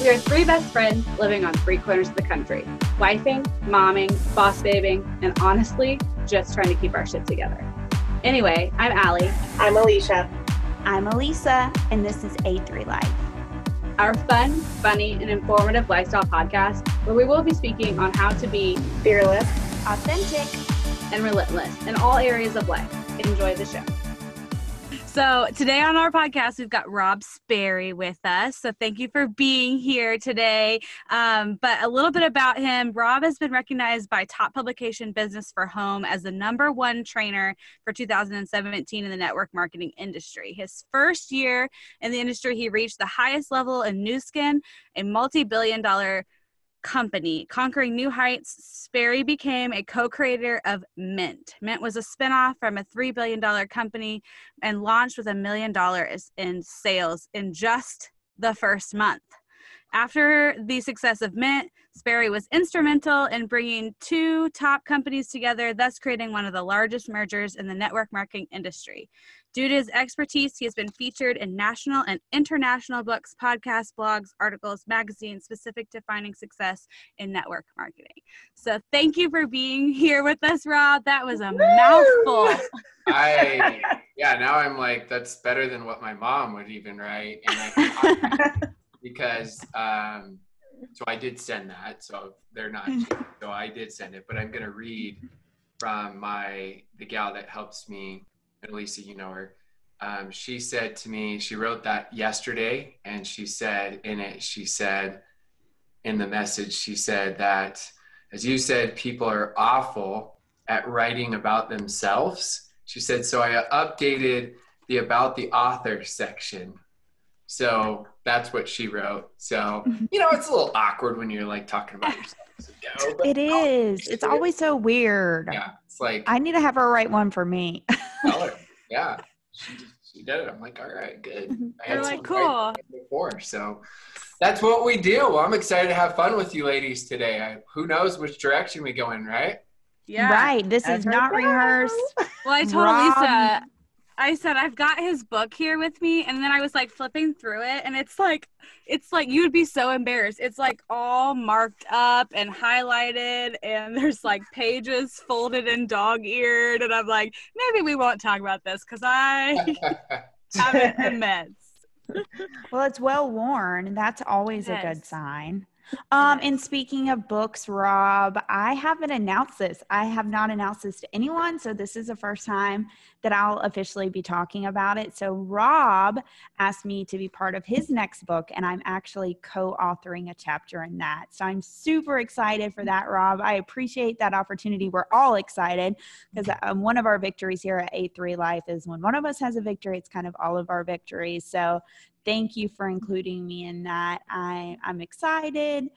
We are three best friends living on three corners of the country, wifing, momming, boss babing, and honestly, just trying to keep our shit together. Anyway, I'm Allie. I'm Alicia. I'm Elisa, and this is A3 Life. Our fun, funny, and informative lifestyle podcast where we will be speaking on how to be fearless, authentic, and relentless in all areas of life. Enjoy the show. So today on our podcast, we've got Rob Sperry with us. So thank you for being here today. Um, but a little bit about him. Rob has been recognized by top publication Business for Home as the number one trainer for 2017 in the network marketing industry. His first year in the industry, he reached the highest level in Nu Skin, a multi-billion dollar company. Conquering new heights, Sperry became a co creator of Mint. Mint was a spinoff from a $3 billion company and launched with a million dollars in sales in just the first month. After the success of Mint, Sperry was instrumental in bringing two top companies together, thus creating one of the largest mergers in the network marketing industry. Due to his expertise, he has been featured in national and international books, podcasts, blogs, articles, magazines specific to finding success in network marketing. So thank you for being here with us, Rob. That was a Woo! mouthful. I yeah, now I'm like, that's better than what my mom would even write. And I because um so I did send that. So they're not so I did send it, but I'm gonna read from my the gal that helps me and Lisa, you know her. Um, she said to me, she wrote that yesterday, and she said in it, she said in the message, she said that, as you said, people are awful at writing about themselves. She said, so I updated the about the author section. So that's what she wrote. So, you know, it's a little awkward when you're like talking about yourself. Go, it is. It's always so weird. Yeah. It's like, I need to have her write one for me. Yeah, she, she did it. I'm like, all right, good. Mm-hmm. I You're like, cool. Before, so that's what we do. Well, I'm excited to have fun with you ladies today. I, who knows which direction we go in, right? Yeah. Right. This is not rehearsed. Well, I told Rob, Lisa I said I've got his book here with me, and then I was like flipping through it, and it's like, it's like you would be so embarrassed. It's like all marked up and highlighted, and there's like pages folded and dog-eared, and I'm like, maybe we won't talk about this because I have it immense. well, it's well worn. That's always a good sign. Um, and speaking of books, Rob, I haven't announced this. I have not announced this to anyone. So this is the first time that I'll officially be talking about it. So Rob asked me to be part of his next book, and I'm actually co authoring a chapter in that. So I'm super excited for that, Rob. I appreciate that opportunity. We're all excited because um, one of our victories here at A3 Life is when one of us has a victory, it's kind of all of our victories. So thank you for including me in that. I, I'm excited.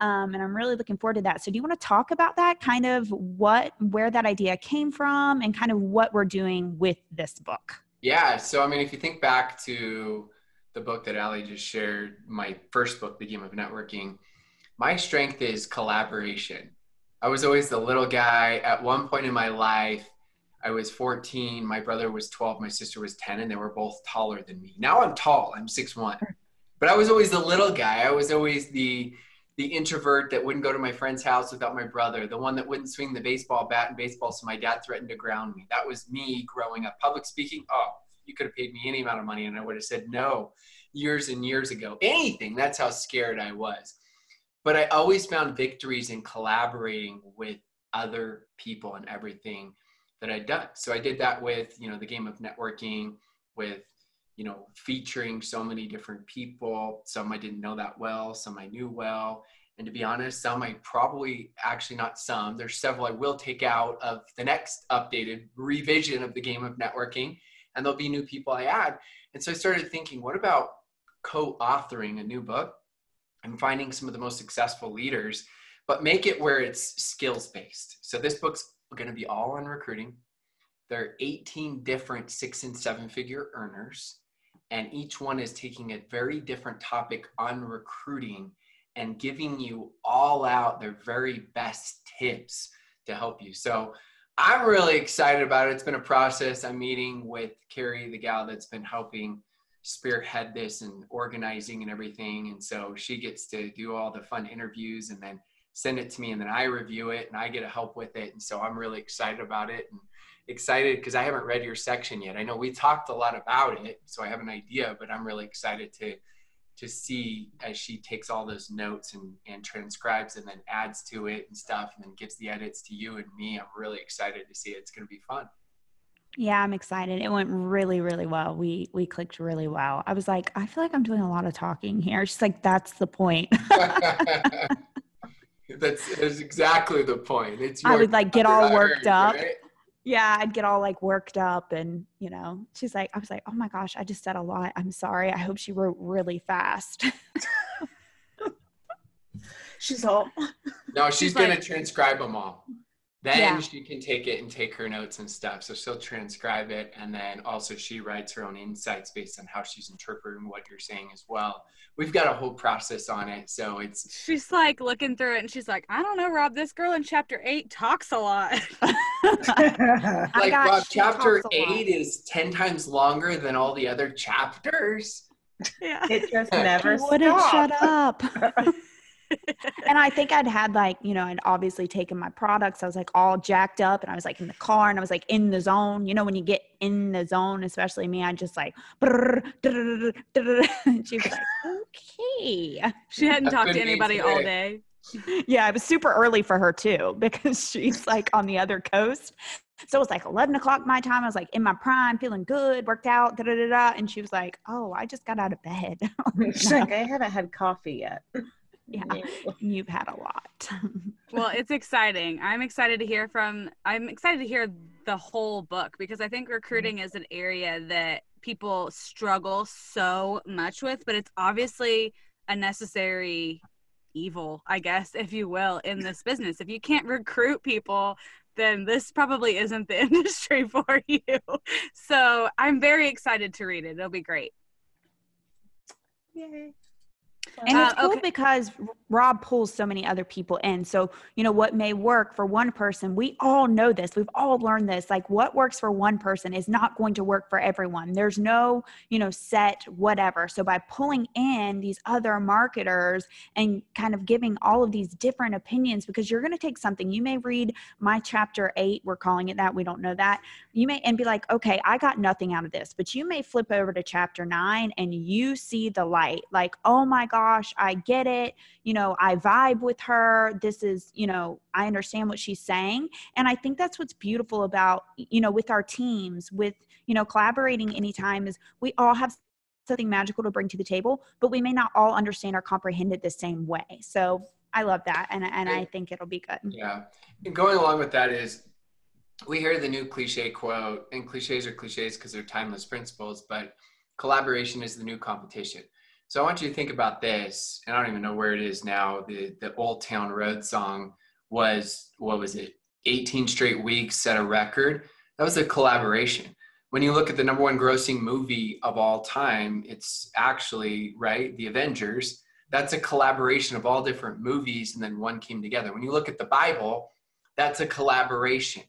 Um, and I'm really looking forward to that. So, do you want to talk about that? Kind of what, where that idea came from, and kind of what we're doing with this book? Yeah. So, I mean, if you think back to the book that Allie just shared, my first book, The Game of Networking, my strength is collaboration. I was always the little guy. At one point in my life, I was 14, my brother was 12, my sister was 10, and they were both taller than me. Now I'm tall, I'm 6'1. But I was always the little guy. I was always the the introvert that wouldn't go to my friend's house without my brother, the one that wouldn't swing the baseball bat in baseball so my dad threatened to ground me. That was me growing up. Public speaking, oh, you could have paid me any amount of money and I would have said no years and years ago. Anything. That's how scared I was. But I always found victories in collaborating with other people and everything that I'd done. So I did that with, you know, the game of networking, with, you know, featuring so many different people. Some I didn't know that well, some I knew well. And to be honest, some I probably actually not some, there's several I will take out of the next updated revision of the game of networking. And there'll be new people I add. And so I started thinking, what about co authoring a new book and finding some of the most successful leaders, but make it where it's skills based? So this book's going to be all on recruiting. There are 18 different six and seven figure earners, and each one is taking a very different topic on recruiting and giving you all out their very best tips to help you. So I'm really excited about it. It's been a process. I'm meeting with Carrie, the gal that's been helping spearhead this and organizing and everything. And so she gets to do all the fun interviews and then send it to me and then I review it and I get to help with it. And so I'm really excited about it and excited because I haven't read your section yet. I know we talked a lot about it, so I have an idea, but I'm really excited to to see as she takes all those notes and, and transcribes and then adds to it and stuff and then gives the edits to you and me. I'm really excited to see it. It's going to be fun. Yeah, I'm excited. It went really, really well. We we clicked really well. I was like, I feel like I'm doing a lot of talking here. She's like, that's the point. that's, that's exactly the point. It's I would like get all worked up. Right? Yeah, I'd get all like worked up and you know, she's like, I was like, oh my gosh, I just said a lot. I'm sorry. I hope she wrote really fast. she's all No, she's, she's gonna like, transcribe them all. Then yeah. she can take it and take her notes and stuff. So she'll transcribe it. And then also she writes her own insights based on how she's interpreting what you're saying as well. We've got a whole process on it. So it's. She's like looking through it and she's like, I don't know, Rob, this girl in chapter eight talks a lot. like, Rob, chapter eight is 10 times longer than all the other chapters. Yeah. It just never wouldn't shut up. and I think I'd had like, you know, I'd obviously taken my products. I was like all jacked up and I was like in the car and I was like in the zone. You know, when you get in the zone, especially me, I just like, she was like, okay. She hadn't talked to anybody all day. Yeah, it was super early for her too because she's like on the other coast. So it was like 11 o'clock my time. I was like in my prime, feeling good, worked out, da da da da. And she was like, Oh, I just got out of bed. She's like, I haven't had coffee yet yeah you've had a lot. Well it's exciting. I'm excited to hear from i'm excited to hear the whole book because i think mm-hmm. recruiting is an area that people struggle so much with but it's obviously a necessary evil i guess if you will in this business. If you can't recruit people then this probably isn't the industry for you. So i'm very excited to read it. It'll be great. Yay. And it's uh, cool okay. because Rob pulls so many other people in. So, you know, what may work for one person, we all know this. We've all learned this. Like, what works for one person is not going to work for everyone. There's no, you know, set whatever. So, by pulling in these other marketers and kind of giving all of these different opinions, because you're going to take something, you may read my chapter eight, we're calling it that, we don't know that. You may, and be like, okay, I got nothing out of this. But you may flip over to chapter nine and you see the light. Like, oh my God gosh, I get it. You know, I vibe with her. This is, you know, I understand what she's saying. And I think that's what's beautiful about, you know, with our teams, with, you know, collaborating anytime is we all have something magical to bring to the table, but we may not all understand or comprehend it the same way. So I love that. And, and I think it'll be good. Yeah. And going along with that is we hear the new cliche quote, and cliches are cliches because they're timeless principles, but collaboration is the new competition. So I want you to think about this, and I don't even know where it is now. The the Old Town Road song was what was it? 18 straight weeks set a record. That was a collaboration. When you look at the number one grossing movie of all time, it's actually right, The Avengers. That's a collaboration of all different movies, and then one came together. When you look at the Bible, that's a collaboration.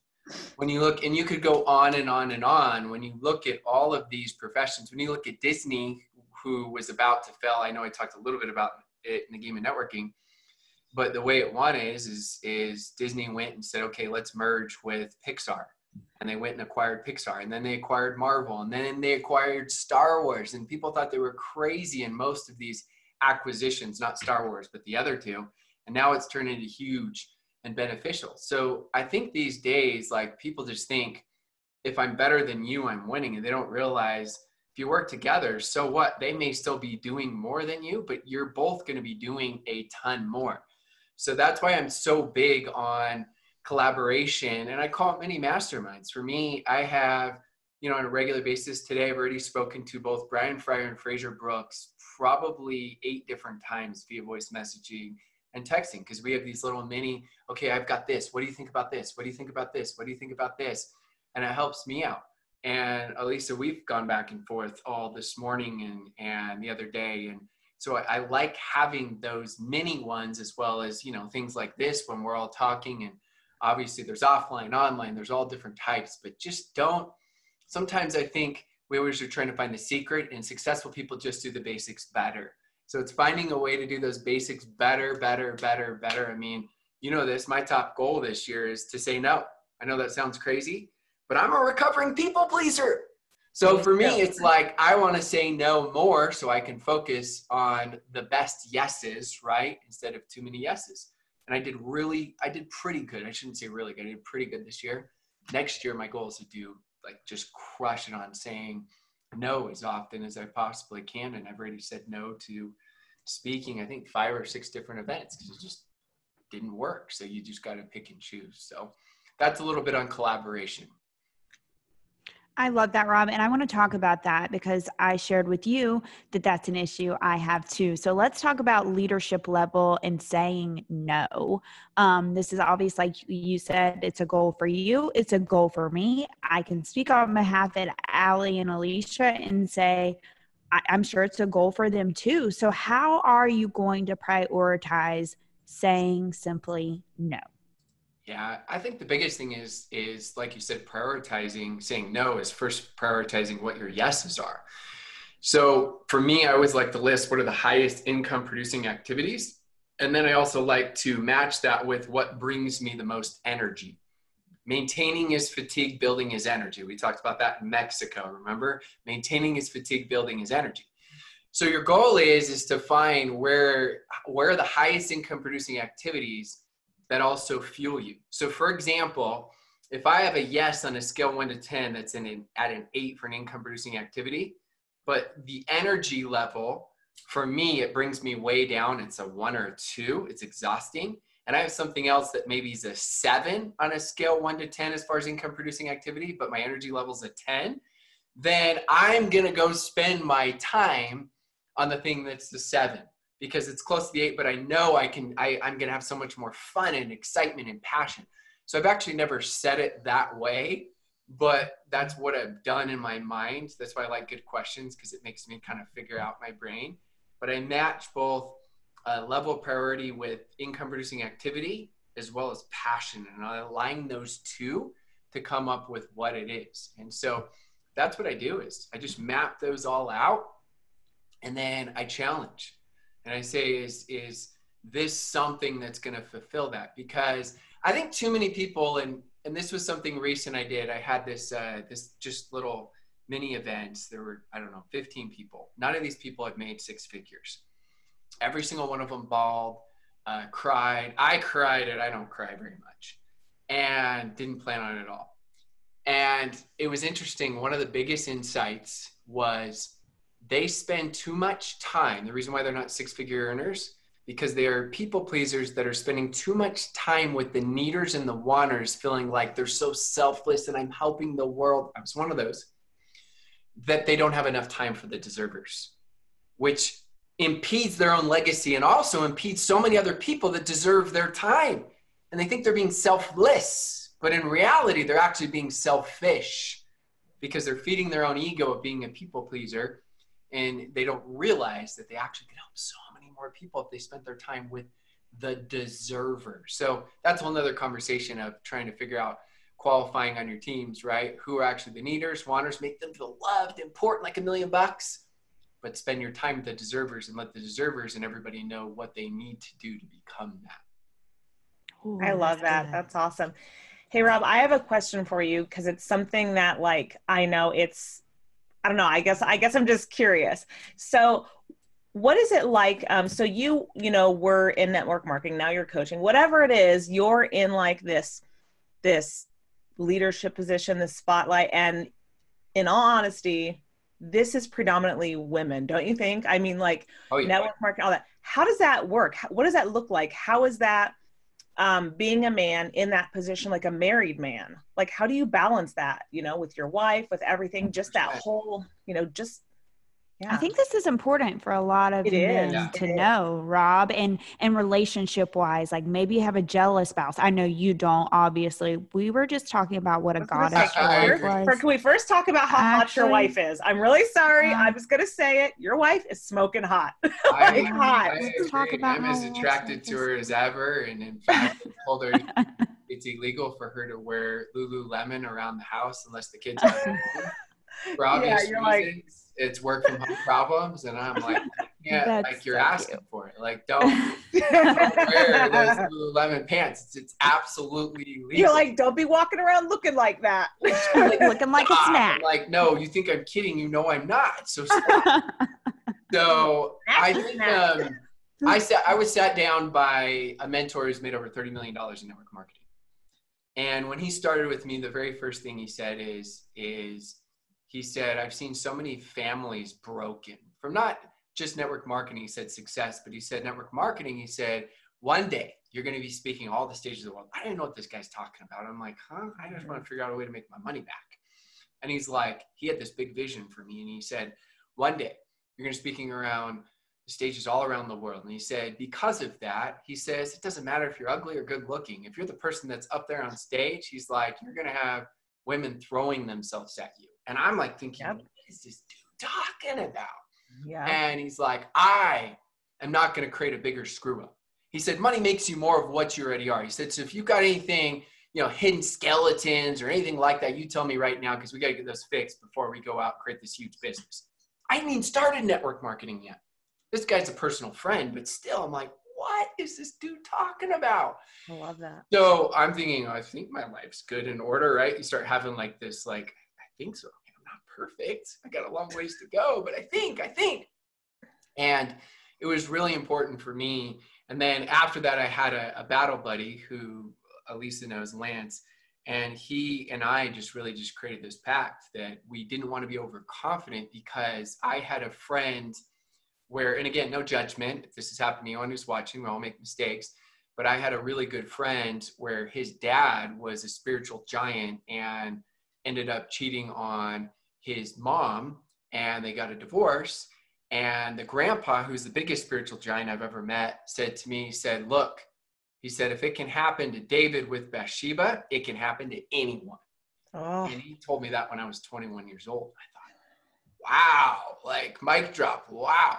When you look, and you could go on and on and on. When you look at all of these professions, when you look at Disney, who was about to fail. I know I talked a little bit about it in the game of networking, but the way it won is is is Disney went and said, okay, let's merge with Pixar, and they went and acquired Pixar, and then they acquired Marvel, and then they acquired Star Wars, and people thought they were crazy in most of these acquisitions, not Star Wars, but the other two, and now it's turned into huge and beneficial. So I think these days, like people just think, if I'm better than you, I'm winning, and they don't realize you work together, so what? They may still be doing more than you, but you're both going to be doing a ton more. So that's why I'm so big on collaboration. And I call it mini masterminds. For me, I have, you know, on a regular basis today, I've already spoken to both Brian Fryer and Fraser Brooks probably eight different times via voice messaging and texting because we have these little mini, okay, I've got this. What do you think about this? What do you think about this? What do you think about this? And it helps me out and Elisa, we've gone back and forth all this morning and and the other day, and so I, I, like having those mini ones as well as you know things like this when we're all talking. And obviously, there's offline, online, there's all different types, but just don't. Sometimes I think We always are trying to find the secret, and successful people just do the basics better. So it's finding a way to do those basics better, better, better, better. I mean, you know this. My top goal this year is to say no. I know that sounds crazy, but I'm a recovering people pleaser. So for me, it's like I want to say no more so I can focus on the best yeses, right? Instead of too many yeses. And I did really, I did pretty good. I shouldn't say really good. I did pretty good this year. Next year, my goal is to do like just crush it on saying no as often as I possibly can. And I've already said no to speaking, I think five or six different events because it just didn't work. So you just got to pick and choose. So that's a little bit on collaboration. I love that, Rob. And I want to talk about that because I shared with you that that's an issue I have too. So let's talk about leadership level and saying no. Um, this is obvious, like you said, it's a goal for you, it's a goal for me. I can speak on behalf of Allie and Alicia and say, I- I'm sure it's a goal for them too. So, how are you going to prioritize saying simply no? Yeah, I think the biggest thing is is like you said, prioritizing saying no is first prioritizing what your yeses are. So for me, I always like to list what are the highest income producing activities. And then I also like to match that with what brings me the most energy. Maintaining is fatigue, building is energy. We talked about that in Mexico, remember? Maintaining is fatigue, building is energy. So your goal is is to find where where are the highest income producing activities that also fuel you. So, for example, if I have a yes on a scale one to 10 that's in an, at an eight for an income producing activity, but the energy level for me, it brings me way down. It's a one or a two, it's exhausting. And I have something else that maybe is a seven on a scale one to 10 as far as income producing activity, but my energy level is a 10, then I'm gonna go spend my time on the thing that's the seven because it's close to the eight, but I know I can, I, I'm going to have so much more fun and excitement and passion. So I've actually never said it that way, but that's what I've done in my mind. That's why I like good questions because it makes me kind of figure out my brain. But I match both a level of priority with income producing activity as well as passion, and I align those two to come up with what it is. And so that's what I do is I just map those all out and then I challenge and I say is is this something that's going to fulfill that? Because I think too many people and and this was something recent I did I had this uh, this just little mini events. There were I don't know 15 people. None of these people had made six figures. Every single one of them bawled uh, cried. I cried and I don't cry very much and didn't plan on it at all. And it was interesting. One of the biggest insights was they spend too much time. The reason why they're not six figure earners, because they are people pleasers that are spending too much time with the needers and the wanters, feeling like they're so selfless and I'm helping the world. I was one of those, that they don't have enough time for the deservers, which impedes their own legacy and also impedes so many other people that deserve their time. And they think they're being selfless, but in reality, they're actually being selfish because they're feeding their own ego of being a people pleaser and they don't realize that they actually could help so many more people if they spent their time with the deserver. So that's one other conversation of trying to figure out qualifying on your teams, right? Who are actually the needers, wanters, make them feel loved, important, like a million bucks, but spend your time with the deservers and let the deservers and everybody know what they need to do to become that. Ooh, I love that. Good. That's awesome. Hey Rob, I have a question for you because it's something that like I know it's I don't know. I guess I guess I'm just curious. So what is it like um, so you you know were in network marketing now you're coaching whatever it is you're in like this this leadership position this spotlight and in all honesty this is predominantly women don't you think i mean like oh, yeah. network marketing all that how does that work what does that look like how is that um, being a man in that position, like a married man, like how do you balance that, you know, with your wife, with everything, just that whole, you know, just yeah. I think this is important for a lot of it men is. to it know, is. Rob, and and relationship wise, like maybe you have a jealous spouse. I know you don't. Obviously, we were just talking about what a goddess your wife was. Can we first talk about how Actually, hot your wife is? I'm really sorry. Um, I was going to say it. Your wife is smoking hot. I, hot. I Let's talk about. I'm as attracted to her as ever, and in fact, I told her it's illegal for her to wear Lululemon around the house unless the kids. Are for obvious yeah, reasons. Like, it's work from home problems, and I'm like, yeah, like you're so asking cute. for it. Like don't, don't wear those Lululemon pants. It's, it's absolutely legal. You're like, don't be walking around looking like that, like, looking like a snack. I'm like, no, you think I'm kidding? You know I'm not. So, so I think um, I sat I was sat down by a mentor who's made over thirty million dollars in network marketing, and when he started with me, the very first thing he said is is he said, I've seen so many families broken from not just network marketing, he said success, but he said network marketing, he said, one day you're going to be speaking all the stages of the world. I didn't know what this guy's talking about. I'm like, huh? I just want to figure out a way to make my money back. And he's like, he had this big vision for me. And he said, one day you're going to be speaking around stages all around the world. And he said, because of that, he says, it doesn't matter if you're ugly or good looking. If you're the person that's up there on stage, he's like, you're going to have women throwing themselves at you. And I'm like thinking, yep. what is this dude talking about? Yeah. And he's like, I am not going to create a bigger screw up. He said, money makes you more of what you already are. He said, so if you've got anything, you know, hidden skeletons or anything like that, you tell me right now because we got to get those fixed before we go out and create this huge business. I mean, started network marketing yet. This guy's a personal friend, but still, I'm like, what is this dude talking about? I love that. So I'm thinking, oh, I think my life's good in order, right? You start having like this, like, I think so. I'm not perfect. I got a long ways to go, but I think, I think. And it was really important for me. And then after that, I had a, a battle buddy who Elisa knows, Lance. And he and I just really just created this pact that we didn't want to be overconfident because I had a friend where, and again, no judgment. If this has happened to anyone who's watching, we all make mistakes. But I had a really good friend where his dad was a spiritual giant and ended up cheating on his mom and they got a divorce. And the grandpa, who's the biggest spiritual giant I've ever met, said to me, he said, Look, he said, if it can happen to David with Bathsheba, it can happen to anyone. Oh. And he told me that when I was 21 years old. I wow, like mic drop, wow.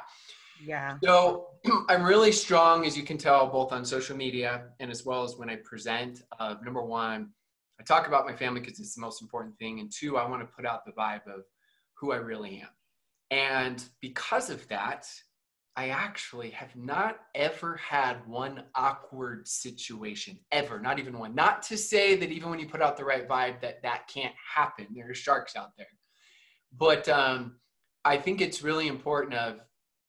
Yeah. So I'm really strong, as you can tell, both on social media and as well as when I present. Uh, number one, I talk about my family because it's the most important thing. And two, I want to put out the vibe of who I really am. And because of that, I actually have not ever had one awkward situation ever, not even one. Not to say that even when you put out the right vibe that that can't happen. There are sharks out there. But um, I think it's really important of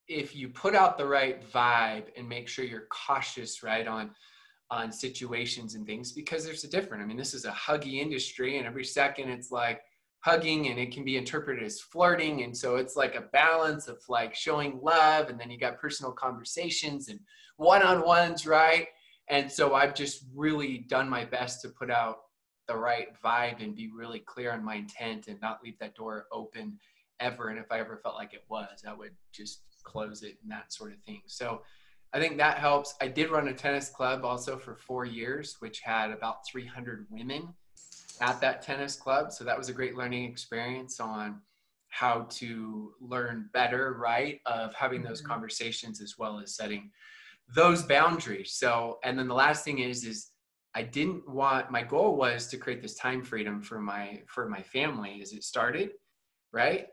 if you put out the right vibe and make sure you're cautious, right, on on situations and things because there's a different. I mean, this is a huggy industry, and every second it's like hugging, and it can be interpreted as flirting, and so it's like a balance of like showing love, and then you got personal conversations and one-on-ones, right? And so I've just really done my best to put out the right vibe and be really clear on my intent and not leave that door open ever. And if I ever felt like it was, I would just close it and that sort of thing. So I think that helps. I did run a tennis club also for four years, which had about 300 women at that tennis club. So that was a great learning experience on how to learn better, right? Of having those mm-hmm. conversations as well as setting those boundaries. So, and then the last thing is, is I didn't want, my goal was to create this time freedom for my, for my family as it started, right?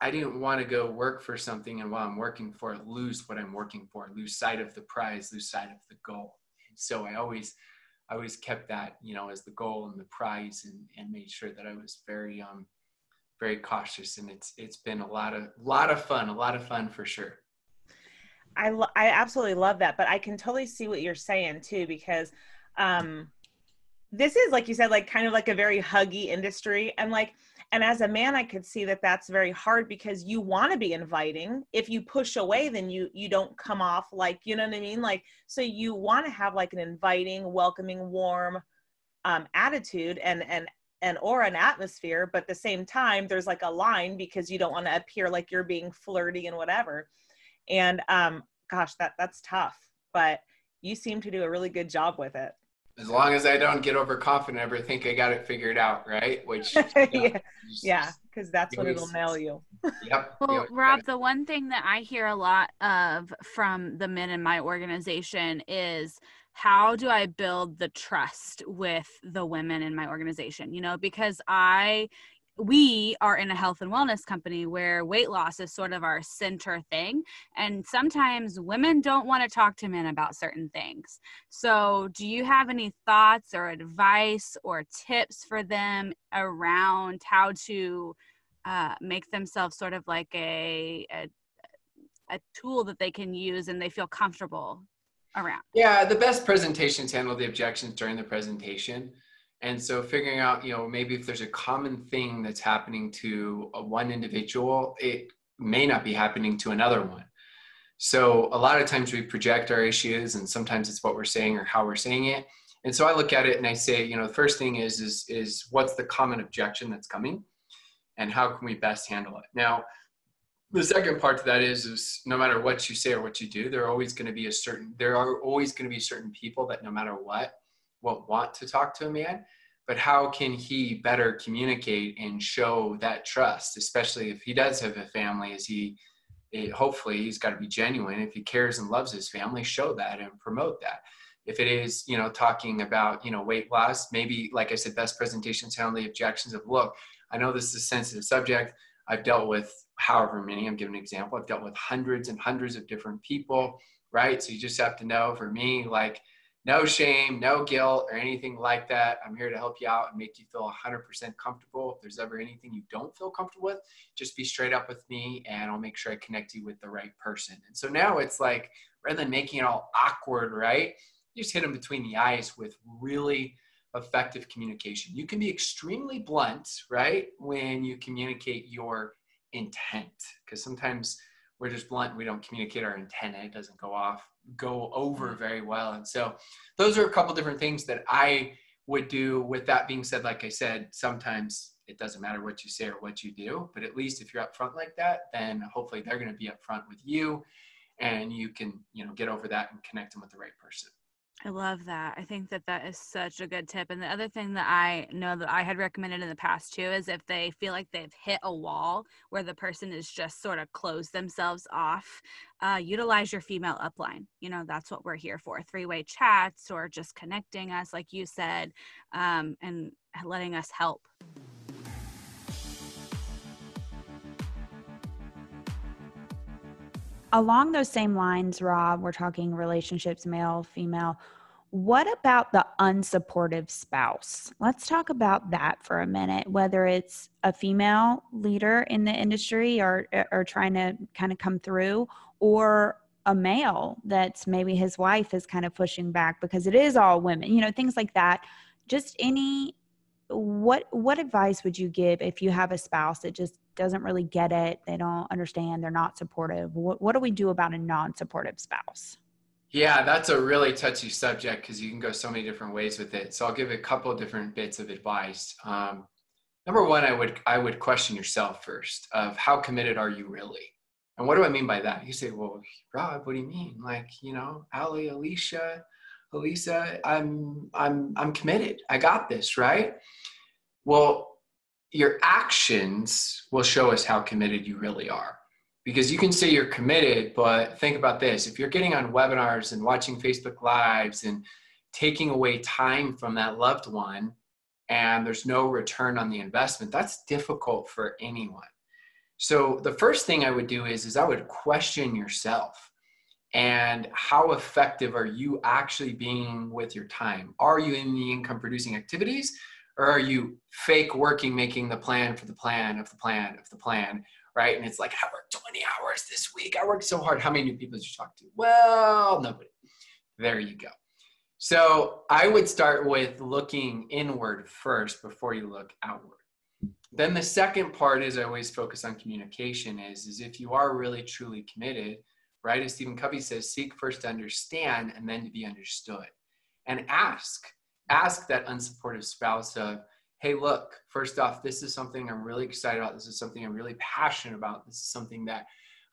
I didn't want to go work for something and while I'm working for it, lose what I'm working for, lose sight of the prize, lose sight of the goal. So I always, I always kept that, you know, as the goal and the prize and, and made sure that I was very, um, very cautious. And it's, it's been a lot of, lot of fun, a lot of fun for sure. I, lo- I absolutely love that, but I can totally see what you're saying too, because, um, this is like you said, like kind of like a very huggy industry. And like, and as a man i could see that that's very hard because you want to be inviting. If you push away then you you don't come off like you know what i mean? Like so you want to have like an inviting welcoming warm um, attitude and and and or an atmosphere but at the same time there's like a line because you don't want to appear like you're being flirty and whatever. And um gosh that that's tough but you seem to do a really good job with it as long as I don't get overconfident, ever think I got it figured out, right? Which yeah, yeah, because that's what it'll nail you. yep. Well, Rob, the one thing that I hear a lot of from the men in my organization is how do I build the trust with the women in my organization? You know, because I we are in a health and wellness company where weight loss is sort of our center thing. And sometimes women don't want to talk to men about certain things. So, do you have any thoughts or advice or tips for them around how to uh, make themselves sort of like a, a a tool that they can use and they feel comfortable around? Yeah, the best presentations handle the objections during the presentation. And so figuring out, you know, maybe if there's a common thing that's happening to one individual, it may not be happening to another one. So a lot of times we project our issues and sometimes it's what we're saying or how we're saying it. And so I look at it and I say, you know, the first thing is is is what's the common objection that's coming and how can we best handle it? Now, the second part to that is is no matter what you say or what you do, there are always going to be a certain there are always going to be certain people that no matter what won't want to talk to a man but how can he better communicate and show that trust especially if he does have a family? Is he it, hopefully he's got to be genuine. If he cares and loves his family show that and promote that. If it is you know talking about you know weight loss maybe like i said best presentations handle the objections of look i know this is a sensitive subject. I've dealt with however many i'm giving an example i've dealt with hundreds and hundreds of different people right? So you just have to know for me like no shame, no guilt, or anything like that. I'm here to help you out and make you feel 100% comfortable. If there's ever anything you don't feel comfortable with, just be straight up with me and I'll make sure I connect you with the right person. And so now it's like, rather than making it all awkward, right? You just hit them between the eyes with really effective communication. You can be extremely blunt, right? When you communicate your intent, because sometimes we're just blunt. We don't communicate our intent it doesn't go off go over mm-hmm. very well. And so those are a couple different things that I would do. With that being said, like I said, sometimes it doesn't matter what you say or what you do, but at least if you're upfront like that, then hopefully they're going to be upfront with you and you can, you know, get over that and connect them with the right person. I love that. I think that that is such a good tip. And the other thing that I know that I had recommended in the past too is if they feel like they've hit a wall where the person is just sort of closed themselves off, uh, utilize your female upline. You know, that's what we're here for three way chats or just connecting us, like you said, um, and letting us help. Along those same lines, Rob, we're talking relationships, male, female. What about the unsupportive spouse? Let's talk about that for a minute. Whether it's a female leader in the industry or or trying to kind of come through, or a male that's maybe his wife is kind of pushing back because it is all women. You know, things like that. Just any what what advice would you give if you have a spouse that just doesn't really get it they don't understand they're not supportive what, what do we do about a non-supportive spouse? Yeah that's a really touchy subject because you can go so many different ways with it so i'll give a couple of different bits of advice. Um, number one i would i would question yourself first of how committed are you really? And what do i mean by that? You say well rob what do you mean? Like you know ali alicia Elisa, I'm I'm I'm committed. I got this, right? Well, your actions will show us how committed you really are. Because you can say you're committed, but think about this. If you're getting on webinars and watching Facebook Lives and taking away time from that loved one and there's no return on the investment, that's difficult for anyone. So the first thing I would do is, is I would question yourself and how effective are you actually being with your time are you in the income producing activities or are you fake working making the plan for the plan of the plan of the plan right? And it's like i worked 20 hours this week. I worked so hard. How many new people did you talk to? Well nobody. There you go. So i would start with looking inward first before you look outward. Then the second part is i always focus on communication is is if you are really truly committed right? As Stephen Covey says, seek first to understand and then to be understood. And ask, ask that unsupportive spouse of, hey, look, first off, this is something I'm really excited about. This is something I'm really passionate about. This is something that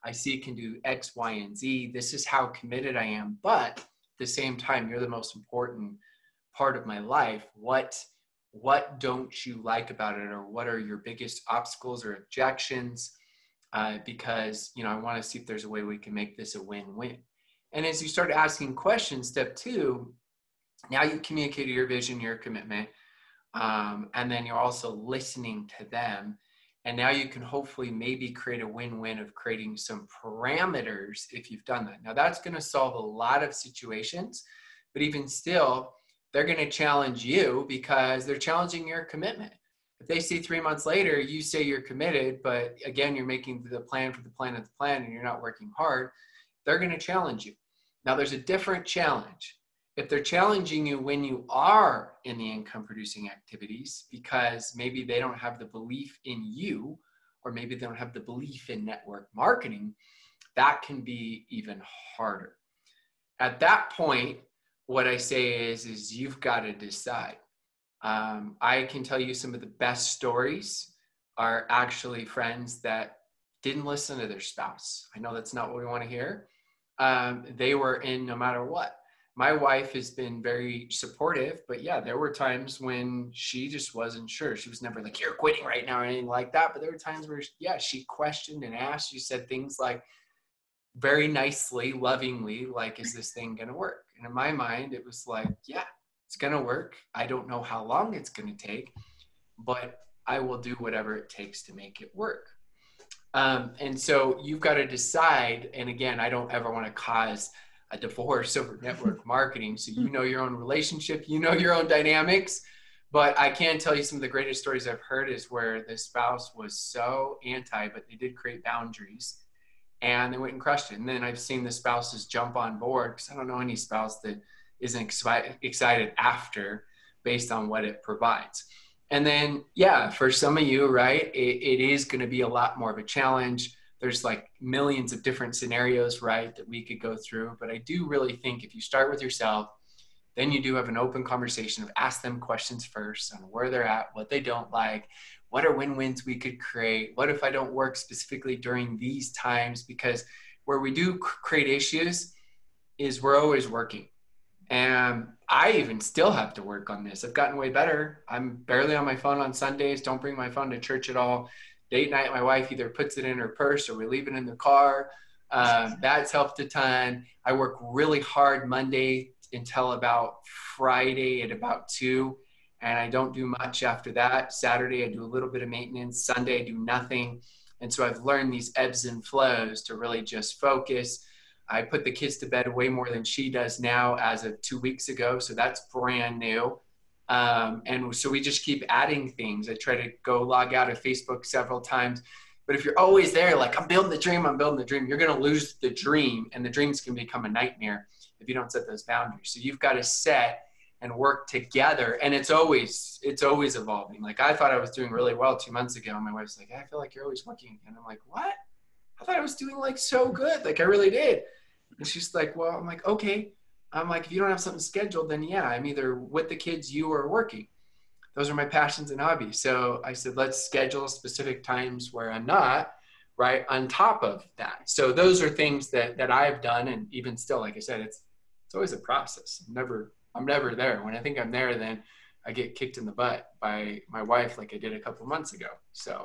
I see can do X, Y, and Z. This is how committed I am. But at the same time, you're the most important part of my life. What what don't you like about it or what are your biggest obstacles or objections uh, because you know I want to see if there's a way we can make this a win-win. And as you start asking questions, step two, now you've communicated your vision, your commitment. um, and then you're also listening to them. And now you can hopefully maybe create a win-win of creating some parameters if you've done that. Now that's going to solve a lot of situations but even still they're going to challenge you because they're challenging your commitment. If they see three months later you say you're committed but again you're making the plan for the plan of the plan and you're not working hard they're going to challenge you. Now there's a different challenge if they're challenging you when you are in the income producing activities because maybe they don't have the belief in you or maybe they don't have the belief in network marketing that can be even harder. At that point what i say is is you've got to decide. Um, i can tell you some of the best stories are actually friends that didn't listen to their spouse. I know that's not what we want to hear. Um, they were in no matter what my wife has been very supportive, but yeah, there were times when she just wasn't sure. She was never like, you're quitting right now or anything like that. But there were times where, yeah, she questioned and asked. She said things like, very nicely, lovingly, like, is this thing going to work? And in my mind, it was like, yeah, it's going to work. I don't know how long it's going to take, but I will do whatever it takes to make it work. Um, and so you've got to decide. And again, I don't ever want to cause a divorce over network marketing. So you know your own relationship, you know your own dynamics. But I can tell you some of the greatest stories I've heard is where the spouse was so anti, but they did create boundaries and they went and crushed it. And then I've seen the spouses jump on board because I don't know any spouse that isn't excited after based on what it provides. And then, yeah, for some of you, right, it, it is going to be a lot more of a challenge there's like millions of different scenarios, right, that we could go through. But I do really think if you start with yourself, then you do have an open conversation of ask them questions first on where they're at, what they don't like, what are win-wins we could create, what if I don't work specifically during these times? Because where we do create issues is we're always working. And I even still have to work on this. I've gotten way better. I'm barely on my phone on Sundays. Don't bring my phone to church at all date night, my wife either puts it in her purse or we leave it in the car. Um, that's helped a ton. I work really hard Monday until about Friday at about two, and I don't do much after that. Saturday, I do a little bit of maintenance. Sunday, I do nothing. And so I've learned these ebbs and flows to really just focus. I put the kids to bed way more than she does now as of two weeks ago. So that's brand new. Um, and so we just keep adding things. I try to go log out of Facebook several times. But if you're always there, like I'm building the dream, I'm building the dream, you're going to lose the dream, and the dreams can become a nightmare if you don't set those boundaries. So you've got to set and work together, and it's always it's always evolving. Like I thought I was doing really well two months ago, and my wife's like, "I feel like you're always working," and I'm like, "What? I thought I was doing like so good, like I really did." And she's like, "Well," I'm like, "Okay." I'm like, if you don't have something scheduled, then yeah, I'm either with the kids, you are working. Those are my passions and hobbies. So I said, let's schedule specific times where I'm not right on top of that. So those are things that that I've done, and even still, like I said, it's it's always a process. I'm never I'm never there. When I think I'm there, then I get kicked in the butt by my wife, like I did a couple months ago. So.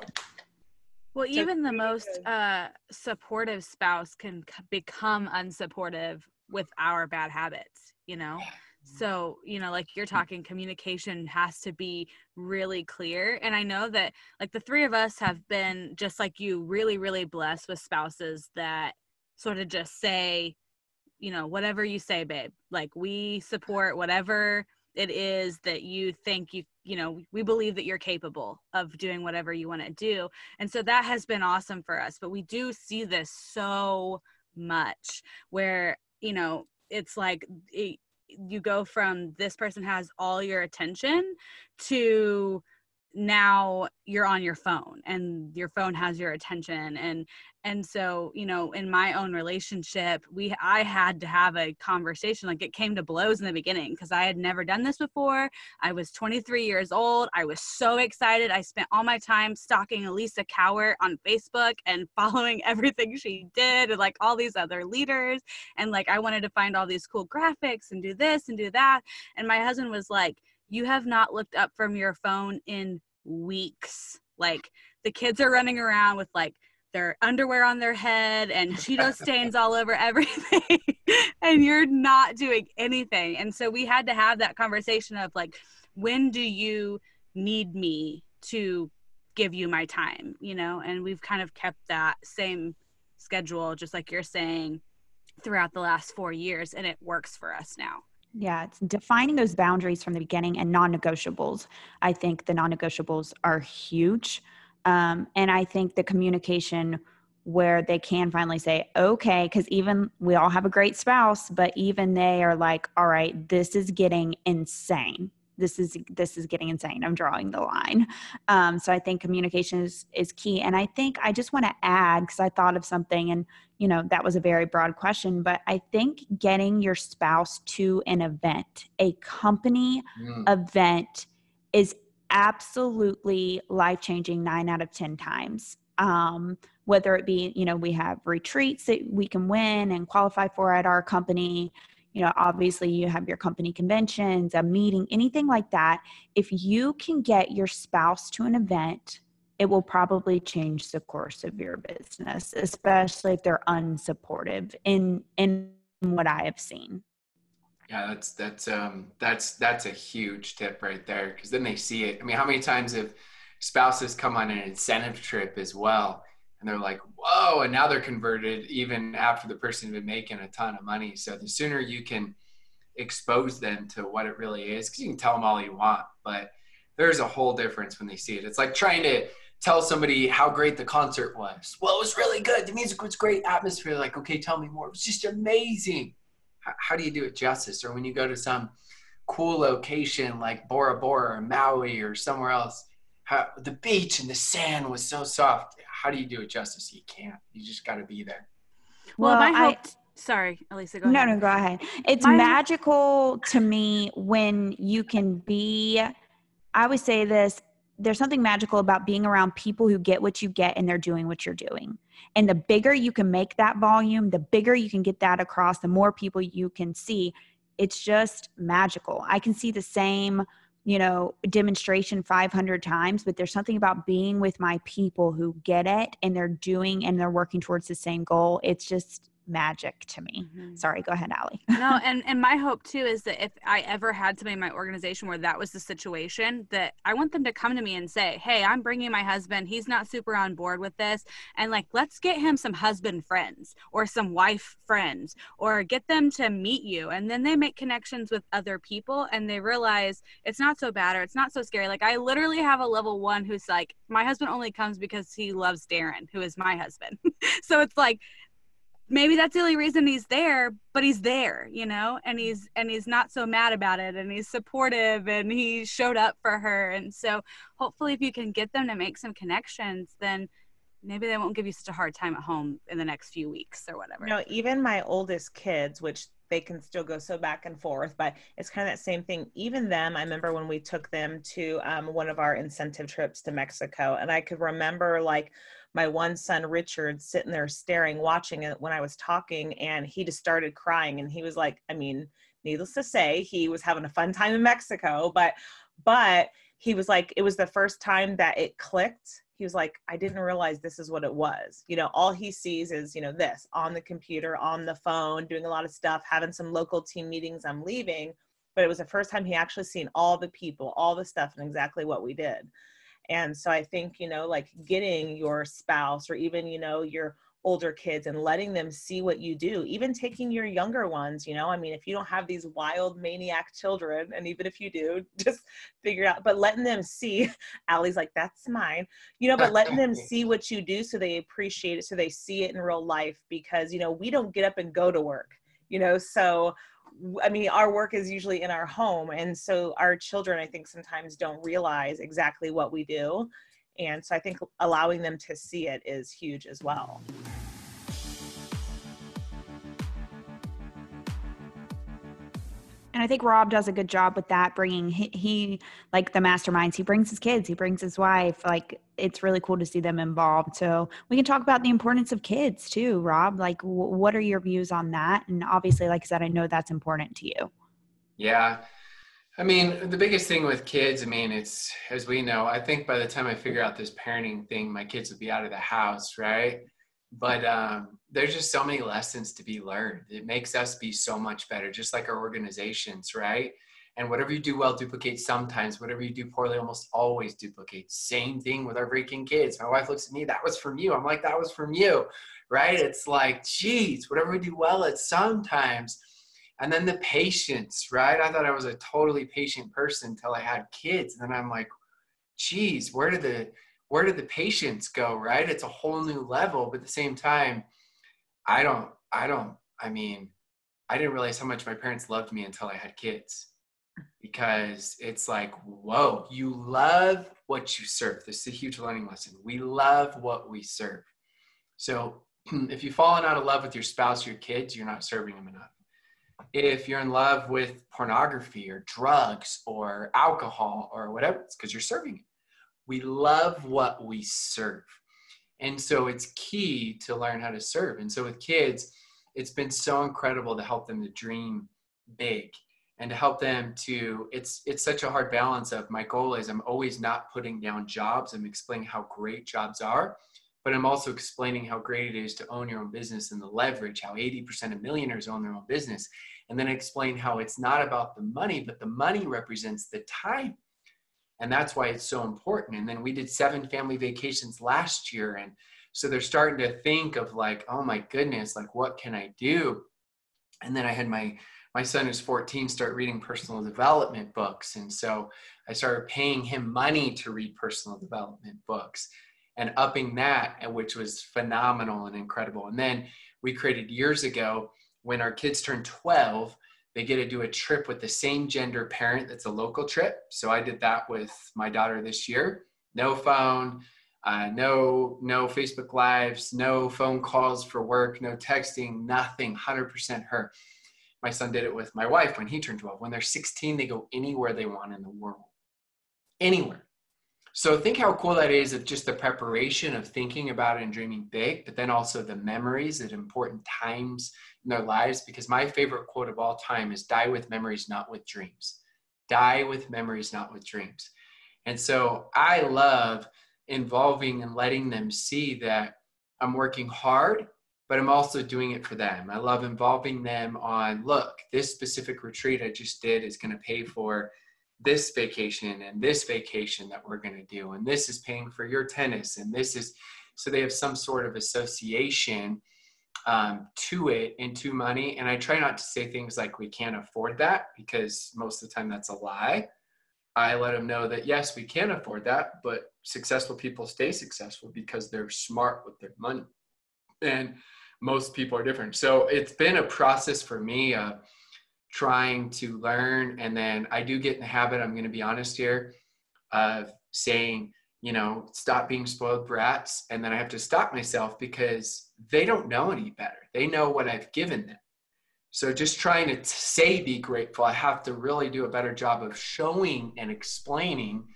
Well, even the most uh, supportive spouse can become unsupportive with our bad habits you know? So you know like you're mm. talking communication has to be really clear and i know that like the three of us have been just like you really really blessed with spouses that sort of just say you know whatever you say babe. Like we support whatever it is that you think you you know we believe that you're capable of doing whatever you want to do and so that has been awesome for us but we do see this so much where you know it's like it, you go from this person has all your attention to now you're on your phone and your phone has your attention. And and so you know in my own relationship we i had to have a conversation like it came to blows in the beginning because i had never done this before. I was 23 years old. I was so excited. I spent all my time stalking elisa cowart on facebook and following everything she did and like all these other leaders. And like i wanted to find all these cool graphics and do this and do that. And my husband was like you have not looked up from your phone in weeks. Like the kids are running around with like their underwear on their head and Cheeto stains all over everything, and you're not doing anything. And so we had to have that conversation of like, when do you need me to give you my time, you know? And we've kind of kept that same schedule, just like you're saying, throughout the last four years, and it works for us now. Yeah, it's defining those boundaries from the beginning and non negotiables. I think the non negotiables are huge. Um, and I think the communication where they can finally say, okay, because even we all have a great spouse, but even they are like, all right, this is getting insane this is this is getting insane i'm drawing the line um, so i think communication is is key and i think i just want to add because i thought of something and you know that was a very broad question but i think getting your spouse to an event a company mm. event is absolutely life changing nine out of ten times um, whether it be you know we have retreats that we can win and qualify for at our company you know obviously you have your company conventions a meeting anything like that if you can get your spouse to an event it will probably change the course of your business especially if they're unsupportive in in what i have seen. Yeah that's that's um that's that's a huge tip right there because then they see it. I mean how many times have spouses come on an incentive trip as well and they're like, whoa, and now they're converted even after the person has been making a ton of money. So the sooner you can expose them to what it really is, because you can tell them all you want, but there's a whole difference when they see it. It's like trying to tell somebody how great the concert was. Well, it was really good. The music was great. Atmosphere. Like, okay, tell me more. It was just amazing. How, how do you do it justice? Or when you go to some cool location like Bora Bora or Maui or somewhere else, how, the beach and the sand was so soft how do you do it justice? You can't. You just got to be there. Well, well my hope. I, sorry, Elisa. Go no, ahead. no, go ahead. It's my, magical to me when you can be. I always say this. There's something magical about being around people who get what you get and they're doing what you're doing. And the bigger you can make that volume, the bigger you can get that across, the more people you can see. It's just magical. I can see the same you know demonstration 500 times but there's something about being with my people who get it and they're doing and they're working towards the same goal. It's just magic to me. Mm-hmm. Sorry, go ahead, Allie. no, and and my hope too is that if I ever had somebody in my organization where that was the situation, that I want them to come to me and say, "Hey, I'm bringing my husband. He's not super on board with this, and like let's get him some husband friends or some wife friends or get them to meet you." And then they make connections with other people and they realize it's not so bad or it's not so scary. Like I literally have a level 1 who's like, "My husband only comes because he loves Darren, who is my husband." so it's like maybe that's the only reason he's there but he's there you know and he's and he's not so mad about it and he's supportive and he showed up for her and so hopefully if you can get them to make some connections then maybe they won't give you such a hard time at home in the next few weeks or whatever. Know, even my oldest kids, which they can still go so back and forth, but it's kind of that same thing. Even them, I remember when we took them to um, one of our incentive trips to Mexico, and I could remember like my one son Richard sitting there staring, watching it when I was talking, and he just started crying. And he was like, I mean, needless to say, he was having a fun time in Mexico, but but he was like, it was the first time that it clicked. He was like, I didn't realize this is what it was. You know, all he sees is, you know, this on the computer, on the phone, doing a lot of stuff, having some local team meetings. I'm leaving. But it was the first time he actually seen all the people, all the stuff, and exactly what we did. And so I think, you know, like getting your spouse or even, you know, your older kids and letting them see what you do, even taking your younger ones, you know, I mean, if you don't have these wild maniac children, and even if you do, just figure out, but letting them see, Allie's like, that's mine, you know, but letting them see what you do so they appreciate it, so they see it in real life because, you know, we don't get up and go to work, you know, so I mean, our work is usually in our home. And so our children, I think, sometimes don't realize exactly what we do. And so I think allowing them to see it is huge as well. And I think Rob does a good job with that, bringing he, he, like the masterminds. He brings his kids, he brings his wife. Like it's really cool to see them involved. So we can talk about the importance of kids too, Rob. Like, w- what are your views on that? And obviously, like I said, I know that's important to you. Yeah, I mean, the biggest thing with kids, I mean, it's as we know. I think by the time I figure out this parenting thing, my kids will be out of the house, right? But um, there's just so many lessons to be learned. It makes us be so much better, just like our organizations, right? And whatever you do well duplicates sometimes. Whatever you do poorly almost always duplicates. Same thing with our freaking kids. My wife looks at me, that was from you. I'm like, that was from you, right? It's like, geez, whatever we do well, it sometimes. And then the patience, right? I thought I was a totally patient person until I had kids. And then I'm like, geez, where did the where did the patience go, right? It's a whole new level. But at the same time, I don't, I don't, I mean, I didn't realize how much my parents loved me until I had kids because it's like, whoa, you love what you serve. This is a huge learning lesson. We love what we serve. So if you've fallen out of love with your spouse, your kids, you're not serving them enough. If you're in love with pornography or drugs or alcohol or whatever, it's because you're serving it. We love what we serve. And so it's key to learn how to serve. And so with kids, it's been so incredible to help them to dream big and to help them to it's it's such a hard balance of my goal is i'm always not putting down jobs i'm explaining how great jobs are but i'm also explaining how great it is to own your own business and the leverage how 80% of millionaires own their own business and then explain how it's not about the money but the money represents the time and that's why it's so important. And then we did seven family vacations last year. And so they're starting to think of like oh my goodness like what can i do? And then i had my my son who's 14 start reading personal development books. And so i started paying him money to read personal development books and upping that which was phenomenal and incredible. And then we created years ago when our kids turned 12 they get to do a trip with the same gender parent that's a local trip. So i did that with my daughter this year. No phone uh, no no facebook lives no phone calls for work no texting nothing 100% her. My son did it with my wife when he turned 12 when they're 16 they go anywhere they want in the world. Anywhere. So think how cool that is of just the preparation of thinking about and dreaming big but then also the memories at important times in their lives because my favorite quote of all time is die with memories not with dreams die with memories not with dreams and so i love involving and letting them see that I'm working hard, but I'm also doing it for them. I love involving them on look, this specific retreat I just did is going to pay for this vacation and this vacation that we're going to do. And this is paying for your tennis. And this is so they have some sort of association um, to it and to money. And I try not to say things like we can't afford that because most of the time that's a lie. I let them know that yes, we can afford that, but successful people stay successful because they're smart with their money. And most people are different. So it's been a process for me of trying to learn. And then I do get in the habit, I'm going to be honest here, of saying, you know, stop being spoiled brats. And then I have to stop myself because they don't know any better. They know what I've given them. So just trying to say be grateful, I have to really do a better job of showing and explaining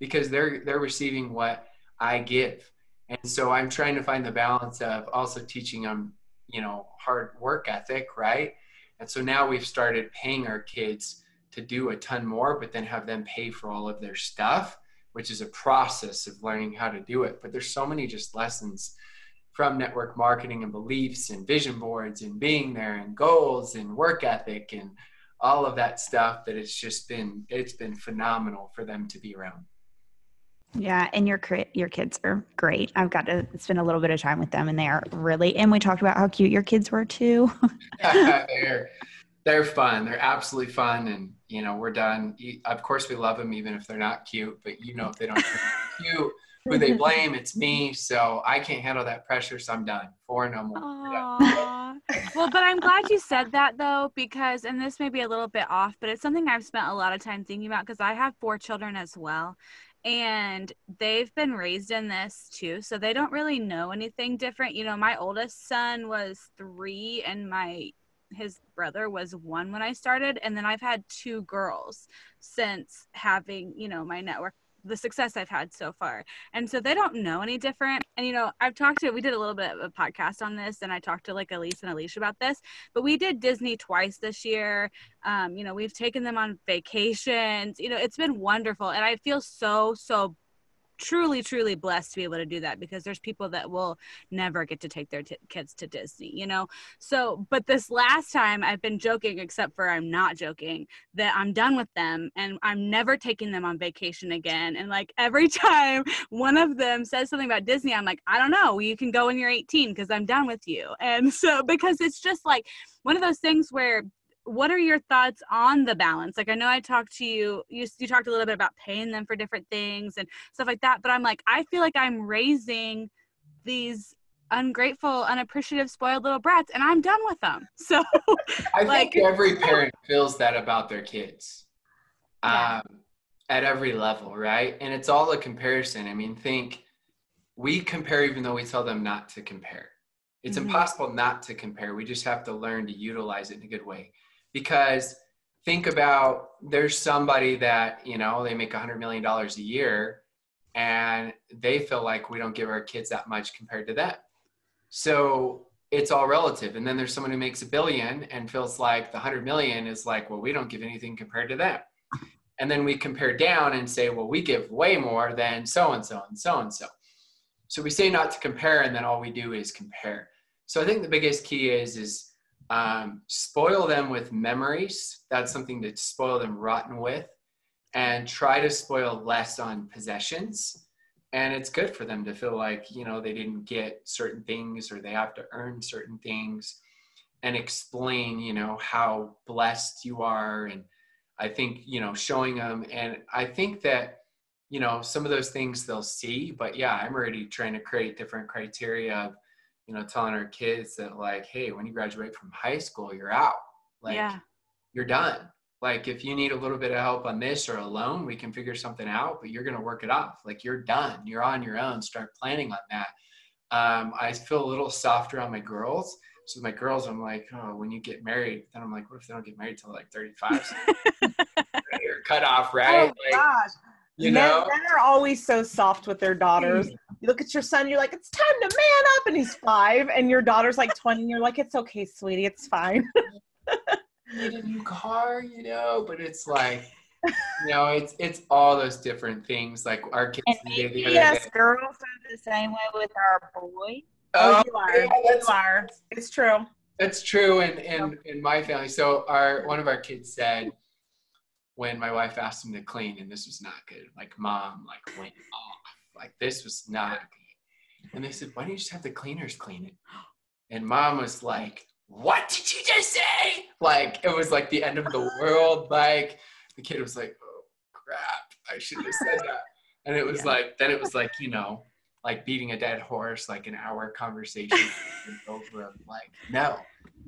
because they're they're receiving what I give. And so I'm trying to find the balance of also teaching them, you know, hard work ethic, right? And so now we've started paying our kids to do a ton more, but then have them pay for all of their stuff, which is a process of learning how to do it. But there's so many just lessons from network marketing and beliefs and vision boards and being there and goals and work ethic and all of that stuff that it's just been it's been phenomenal for them to be around. Yeah and your your kids are great. I've got to spend a little bit of time with them and they are really and we talked about how cute your kids were too. They're they're fun. They're absolutely fun and you know we're done of course we love them even if they're not cute but you know if they don't cute who they blame. It's me. So I can't handle that pressure. So I'm done. Four no more. well, but I'm glad you said that though, because, and this may be a little bit off, but it's something I've spent a lot of time thinking about because I have four children as well. And they've been raised in this too. So they don't really know anything different. You know, my oldest son was three and my his brother was one when I started, and then I've had two girls since having, you know, my network the success I've had so far. And so they don't know any different. And you know, I've talked to we did a little bit of a podcast on this and I talked to like Elise and Alicia about this, but we did Disney twice this year. Um, you know, we've taken them on vacations. You know, it's been wonderful and I feel so so truly truly blessed to be able to do that because there's people that will never get to take their t- kids to disney you know? So but this last time i've been joking except for i'm not joking that i'm done with them and i'm never taking them on vacation again. And like every time one of them says something about disney i'm like i don't know. You can go when you're 18 because i'm done with you. And so because it's just like one of those things where what are your thoughts on the balance? Like i know i talked to you you, you talked a little bit about paying them for different things and stuff like that but i'm like i feel like i'm raising these ungrateful unappreciative spoiled little brats and i'm done with them. So i like, think every parent feels that about their kids yeah. um, at every level right? And it's all a comparison. I mean think we compare even though we tell them not to compare. It's mm-hmm. impossible not to compare. We just have to learn to utilize it in a good way because think about there's somebody that you know they make a hundred million dollars a year and they feel like we don't give our kids that much compared to them. So it's all relative. And then there's someone who makes a billion and feels like the hundred million is like well we don't give anything compared to them. And then we compare down and say well we give way more than so and so and so and so. So we say not to compare and then all we do is compare. So i think the biggest key is is um, spoil them with memories. That's something to spoil them rotten with. And try to spoil less on possessions. And it's good for them to feel like, you know, they didn't get certain things or they have to earn certain things and explain, you know, how blessed you are. And I think, you know, showing them. And I think that, you know, some of those things they'll see. But yeah, I'm already trying to create different criteria of, you know, telling our kids that like, hey, when you graduate from high school, you're out. Like yeah. you're done. Like if you need a little bit of help on this or a loan, we can figure something out, but you're gonna work it off. Like you're done. You're on your own. Start planning on that. Um, I feel a little softer on my girls. So my girls, I'm like, oh, when you get married, then I'm like, what if they don't get married till like 35? So you're cut off, right? Oh like, gosh. You men, know, men are always so soft with their daughters. You look at your son, you're like, it's time to man up, and he's five, and your daughter's like 20, and you're like, it's okay, sweetie, it's fine. You need a new car, you know, but it's like, you know, it's it's all those different things. Like our kids, and the, the yes, day. girls are the same way with our boy. Oh, oh you are. Yeah, you are. It's true. That's true, and in, in, in my family. So our one of our kids said when my wife asked him to clean, and this was not good. Like mom, like went off like this was not good. And they said, why don't you just have the cleaners clean it? And mom was like, what did you just say? Like it was like the end of the world. Like the kid was like, oh crap, I should have said that. And it was yeah. like, then it was like, you know, like beating a dead horse, like an hour conversation over of like, no,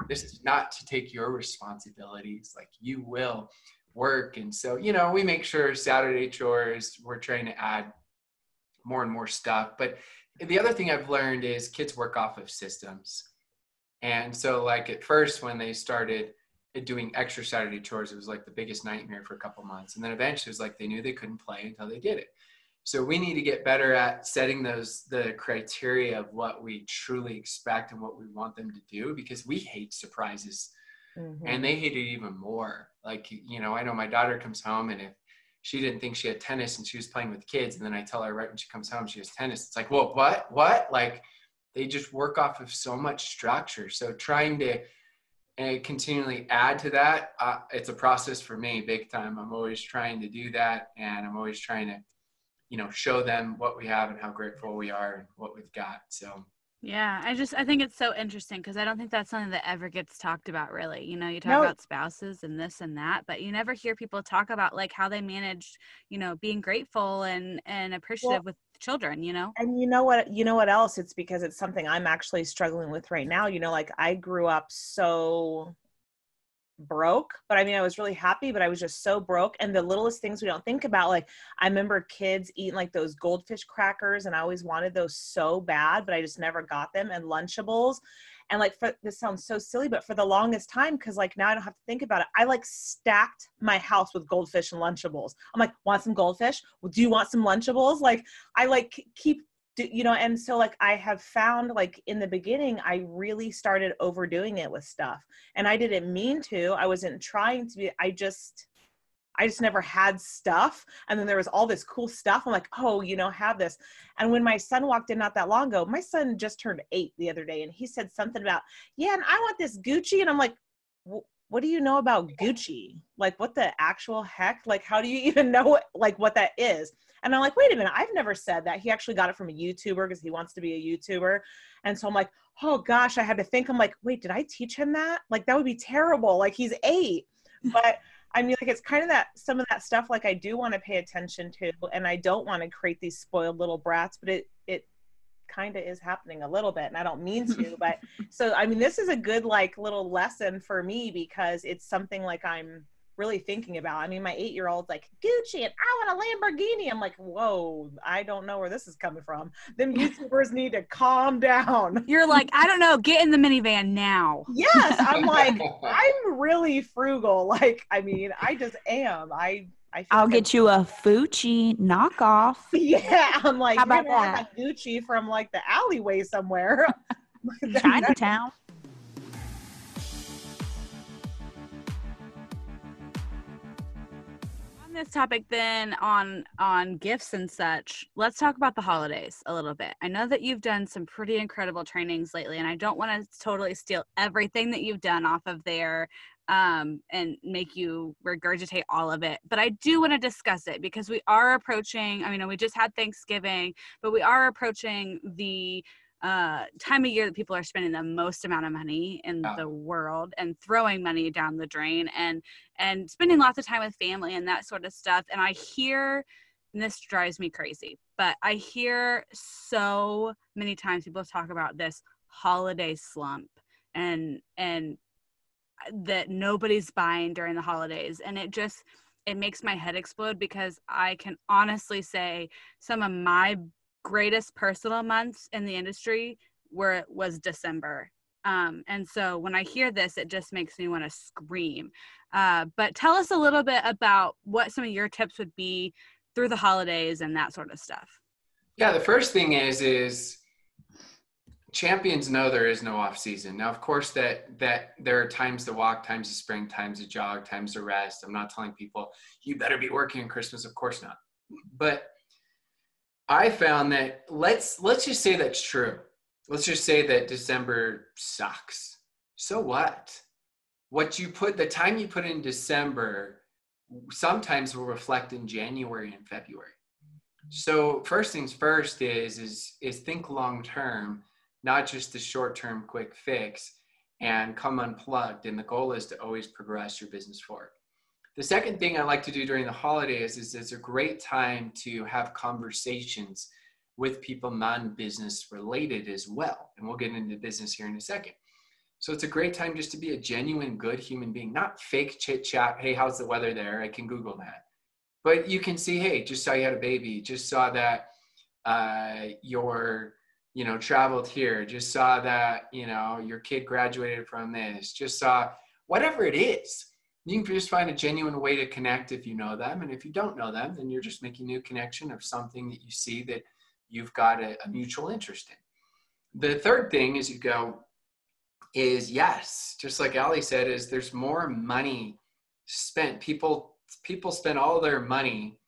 this is not to take your responsibilities. Like you will work. And so, you know, we make sure Saturday chores, we're trying to add more and more stuff. But the other thing I've learned is kids work off of systems. And so, like at first, when they started doing extra Saturday chores, it was like the biggest nightmare for a couple months. And then eventually, it was like they knew they couldn't play until they did it. So we need to get better at setting those the criteria of what we truly expect and what we want them to do because we hate surprises. Mm-hmm. And they hate it even more. Like, you know, I know my daughter comes home and if she didn't think she had tennis and she was playing with kids. And then I tell her right when she comes home, she has tennis. It's like, well, what? What? Like they just work off of so much structure. So trying to uh, continually add to that, uh, it's a process for me big time. I'm always trying to do that. And I'm always trying to, you know, show them what we have and how grateful we are and what we've got. So yeah, I just I think it's so interesting because I don't think that's something that ever gets talked about really. You know, you talk about spouses and this and that, but you never hear people talk about like how they managed, you know, being grateful and and appreciative well, with children, you know. And you know what you know what else? It's because it's something I'm actually struggling with right now. You know, like I grew up so broke but i mean i was really happy but i was just so broke. And the littlest things we don't think about like i remember kids eating like those goldfish crackers and i always wanted those so bad but i just never got them and lunchables. And like for this sounds so silly but for the longest time because like now i don't have to think about it i like stacked my house with goldfish and lunchables. I'm like want some goldfish? Well, do you want some lunchables? Like i like keep you know and so like i have found like in the beginning i really started overdoing it with stuff and i didn't mean to i wasn't trying to be i just I just never had stuff. And then there was all this cool stuff. I'm like, oh, you know, have this. And when my son walked in not that long ago, my son just turned eight the other day and he said something about, yeah, and I want this Gucci. And I'm like, what do you know about Gucci? Like what the actual heck? Like how do you even know what, like what that is? And I'm like, wait a minute, I've never said that. He actually got it from a YouTuber because he wants to be a YouTuber. And so I'm like, oh gosh, I had to think. I'm like, wait, did I teach him that? Like that would be terrible. Like he's eight. But I mean, like it's kind of that some of that stuff. Like I do want to pay attention to, and I don't want to create these spoiled little brats. But it it kind of is happening a little bit, and I don't mean to. but so I mean, this is a good like little lesson for me because it's something like I'm really thinking about. I mean, my eight year old's like Gucci and I want a Lamborghini. I'm like, whoa, I don't know where this is coming from. Them YouTubers need to calm down. You're like, I don't know, get in the minivan now. Yes, I'm like, I'm really frugal. Like, I mean, I just am. I I I'll like get you a Fucci knockoff. Yeah, I'm like, How about that? Gucci from like the alleyway somewhere. Chinatown. This topic then on on gifts and such let's talk about the holidays a little bit. I know that you've done some pretty incredible trainings lately and i don't want to totally steal everything that you've done off of there um, and make you regurgitate all of it but i do want to discuss it because we are approaching i mean we just had thanksgiving but we are approaching the uh, time of year that people are spending the most amount of money in the world and throwing money down the drain and and spending lots of time with family and that sort of stuff and i hear and this drives me crazy but i hear so many times people talk about this holiday slump and and that nobody's buying during the holidays and it just it makes my head explode because i can honestly say some of my greatest personal months in the industry where it was December. Um, and so when I hear this, it just makes me want to scream. Uh, but tell us a little bit about what some of your tips would be through the holidays and that sort of stuff. Yeah, the first thing is is champions know there is no off season. Now, of course, that that there are times to walk, times to spring, times to jog, times to rest. I'm not telling people you better be working on Christmas. Of course not. But I found that let's let's just say that's true. Let's just say that December sucks. So what? What you put the time you put in December sometimes will reflect in January and February. So first things first is is is think long term, not just the short term quick fix and come unplugged. And the goal is to always progress your business forward. The second thing I like to do during the holidays is it's a great time to have conversations with people non-business related as well. And we'll get into business here in a second. So it's a great time just to be a genuine good human being, not fake chit chat. Hey, how's the weather there? I can Google that. But you can see, hey, just saw you had a baby, just saw that uh, your, you know, traveled here, just saw that, you know, your kid graduated from this, just saw whatever it is you can just find a genuine way to connect if you know them. And if you don't know them, then you're just making new connection of something that you see that you've got a, a mutual interest in. The third thing is you go, is yes, just like Allie said, is there's more money spent. People people spend all their money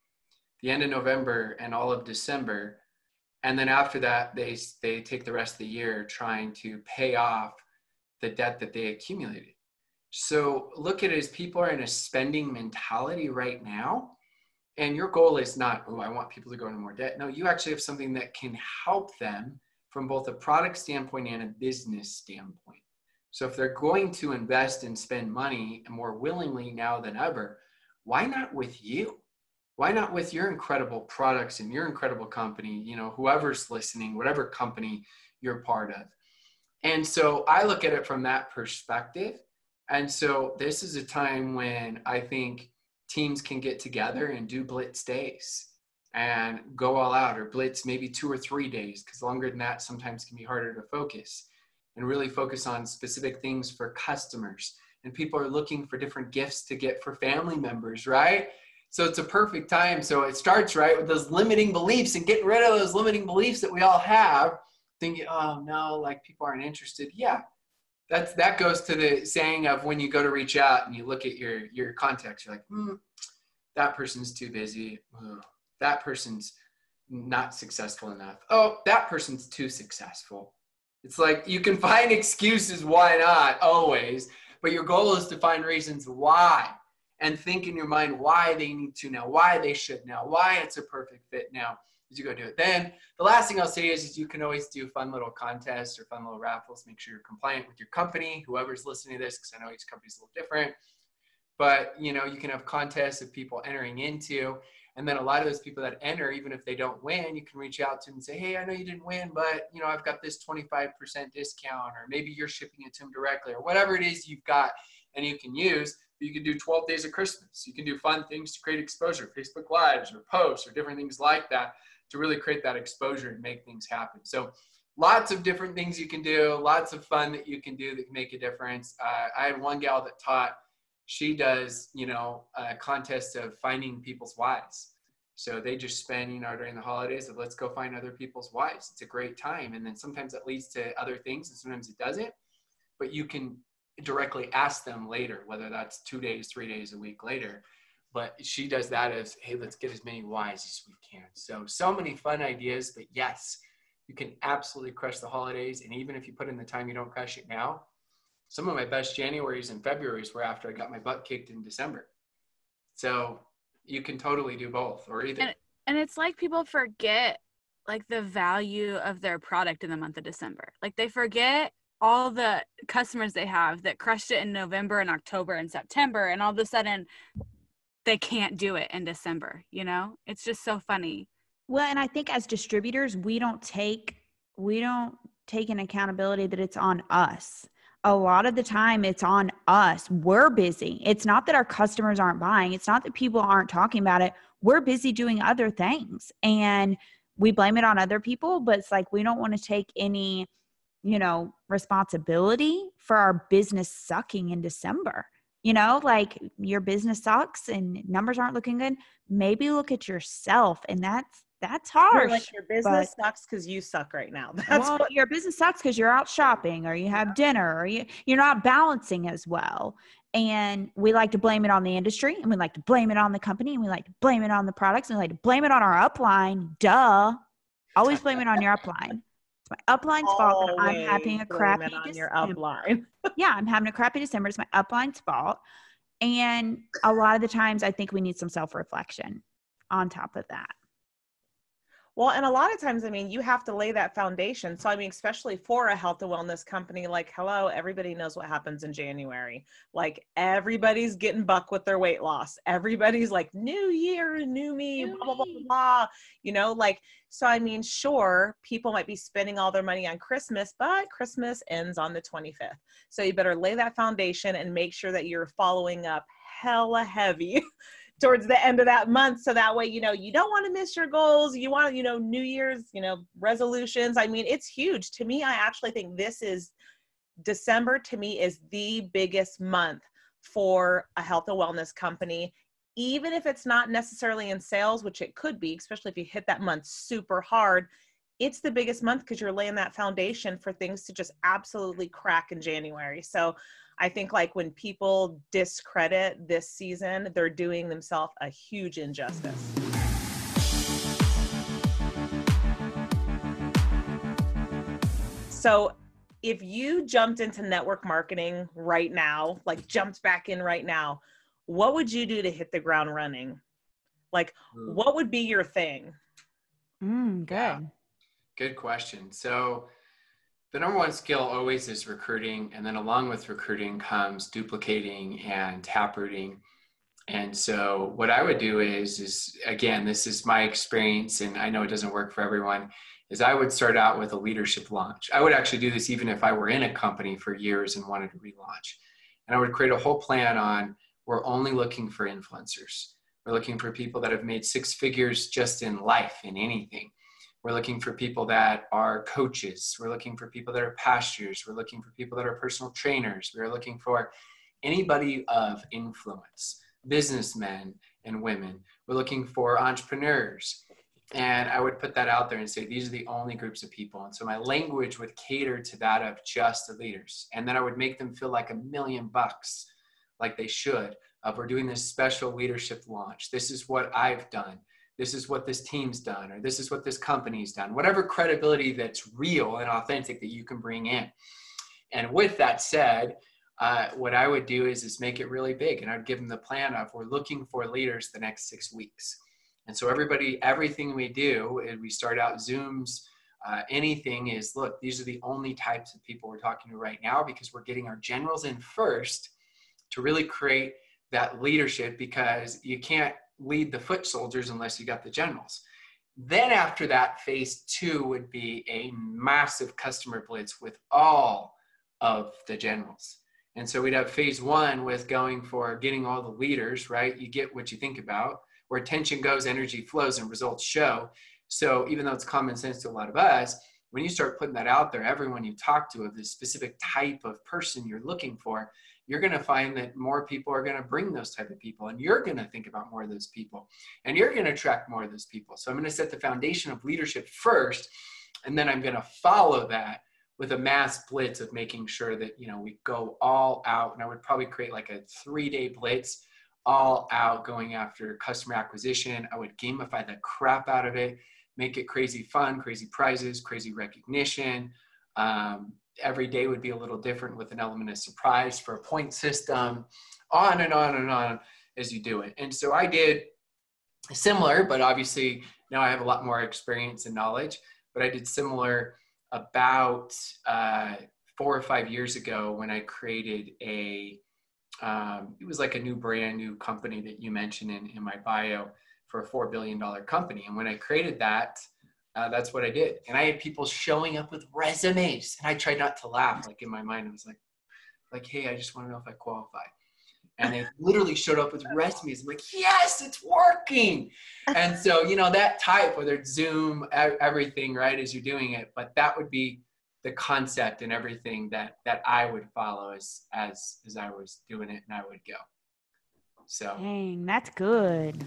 the end of November and all of December. And then after that, they they take the rest of the year trying to pay off the debt that they accumulated. So look at it as people are in a spending mentality right now. And your goal is not, oh, I want people to go into more debt. No, you actually have something that can help them from both a product standpoint and a business standpoint. So if they're going to invest and spend money more willingly now than ever, why not with you? Why not with your incredible products and your incredible company, you know, whoever's listening, whatever company you're part of. And so I look at it from that perspective and so this is a time when I think teams can get together and do blitz days and go all out or blitz maybe two or three days because longer than that sometimes can be harder to focus and really focus on specific things for customers. And people are looking for different gifts to get for family members right? So it's a perfect time. So it starts right with those limiting beliefs and getting rid of those limiting beliefs that we all have thinking oh no like people aren't interested. Yeah that's that goes to the saying of when you go to reach out and you look at your your contacts, you're like, hmm, that person's too busy. that person's not successful enough. Oh, that person's too successful. It's like you can find excuses why not always, but your goal is to find reasons why and think in your mind why they need to now, why they should now, why it's a perfect fit now as you go do it. Then the last thing I'll say is, is you can always do fun little contests or fun little raffles. Make sure you're compliant with your company, whoever's listening to this, because I know each company's a little different. But you know, you can have contests of people entering into, and then a lot of those people that enter, even if they don't win, you can reach out to them and say, Hey, I know you didn't win, but you know, I've got this 25% discount, or maybe you're shipping it to them directly, or whatever it is you've got and you can use. You can do 12 days of Christmas. You can do fun things to create exposure, Facebook Lives or posts or different things like that to really create that exposure and make things happen. So lots of different things you can do, lots of fun that you can do that can make a difference. Uh, I had one gal that taught, she does, you know, a contest of finding people's wives. So they just spend, you know, during the holidays of let's go find other people's wives. It's a great time. And then sometimes it leads to other things and sometimes it doesn't. But you can directly ask them later, whether that's two days, three days, a week later but she does that as hey let's get as many whys as we can. So so many fun ideas but yes you can absolutely crush the holidays and even if you put in the time you don't crush it now some of my best januaries and februaries were after i got my butt kicked in december. So you can totally do both or either. And, and it's like people forget like the value of their product in the month of december. Like they forget all the customers they have that crushed it in November and October and September, and all of a sudden they can't do it in December, you know? It's just so funny. Well, and I think as distributors, we don't take we don't take an accountability that it's on us. A lot of the time it's on us. We're busy. It's not that our customers aren't buying. It's not that people aren't talking about it. We're busy doing other things. And we blame it on other people, but it's like we don't want to take any, you know, responsibility for our business sucking in December you know like your business sucks and numbers aren't looking good maybe look at yourself and that's that's hard like your business but, sucks because you suck right now. That's well, what- your business sucks because you're out shopping or you have yeah. dinner or you, you're not balancing as well. And we like to blame it on the industry and we like to blame it on the company and we like to blame it on the products and we like to blame it on our upline duh. Always blame it on your upline my upline's fault that I'm having a crappy on your upline. yeah, I'm having a crappy December. It's my upline's fault. And a lot of the times I think we need some self-reflection on top of that. Well, and a lot of times, I mean, you have to lay that foundation. So, I mean, especially for a health and wellness company, like, hello, everybody knows what happens in January. Like, everybody's getting buck with their weight loss. Everybody's like, new year, new me, new blah, blah, blah, blah. You know, like, so I mean, sure, people might be spending all their money on Christmas, but Christmas ends on the 25th. So, you better lay that foundation and make sure that you're following up hella heavy towards the end of that month so that way you know you don't want to miss your goals you want you know new year's you know resolutions. I mean it's huge. To me i actually think this is december to me is the biggest month for a health and wellness company. Even if it's not necessarily in sales which it could be especially if you hit that month super hard it's the biggest month because you're laying that foundation for things to just absolutely crack in january. So I think like when people discredit this season, they're doing themselves a huge injustice. So if you jumped into network marketing right now, like jumped back in right now, what would you do to hit the ground running? Like, mm. what would be your thing? Mm, good. Yeah. Good question. So, the number one skill always is recruiting and then along with recruiting comes duplicating and taprooting and so what i would do is is again this is my experience and i know it doesn't work for everyone is i would start out with a leadership launch. I would actually do this even if i were in a company for years and wanted to relaunch. And i would create a whole plan on we're only looking for influencers. We're looking for people that have made six figures just in life in anything we're looking for people that are coaches. We're looking for people that are pastors. We're looking for people that are personal trainers. We're looking for anybody of influence, businessmen and women. We're looking for entrepreneurs. And I would put that out there and say, these are the only groups of people. And so my language would cater to that of just the leaders. And then I would make them feel like a million bucks, like they should, of we're doing this special leadership launch. This is what I've done. This is what this team's done, or this is what this company's done. Whatever credibility that's real and authentic that you can bring in. And with that said, uh, what I would do is is make it really big, and I'd give them the plan of we're looking for leaders the next six weeks. And so everybody, everything we do, we start out Zooms. Uh, anything is look, these are the only types of people we're talking to right now because we're getting our generals in first to really create that leadership because you can't lead the foot soldiers unless you got the generals. Then after that, phase two would be a massive customer blitz with all of the generals. And so we'd have phase one with going for getting all the leaders, right? You get what you think about. Where attention goes, energy flows, and results show. So even though it's common sense to a lot of us, when you start putting that out there, everyone you talk to of this specific type of person you're looking for, you're going to find that more people are going to bring those type of people and you're going to think about more of those people and you're going to attract more of those people. So i'm going to set the foundation of leadership first and then i'm going to follow that with a mass blitz of making sure that you know we go all out and i would probably create like a three day blitz all out going after customer acquisition. I would gamify the crap out of it make it crazy fun crazy prizes crazy recognition um, every day would be a little different with an element of surprise for a point system, on and on and on as you do it. And so I did similar, but obviously now I have a lot more experience and knowledge, but I did similar about uh, four or five years ago when I created a, um, it was like a new brand new company that you mentioned in, in my bio for a $4 billion company. And when I created that, uh, that's what I did. And I had people showing up with resumes, and I tried not to laugh. Like in my mind, I was like, like, hey, I just want to know if I qualify. And they literally showed up with resumes. I'm like, yes, it's working. And so, you know, that type, whether it's Zoom, everything, right, as you're doing it, but that would be the concept and everything that that I would follow as as as I was doing it, and I would go. So, dang, that's good.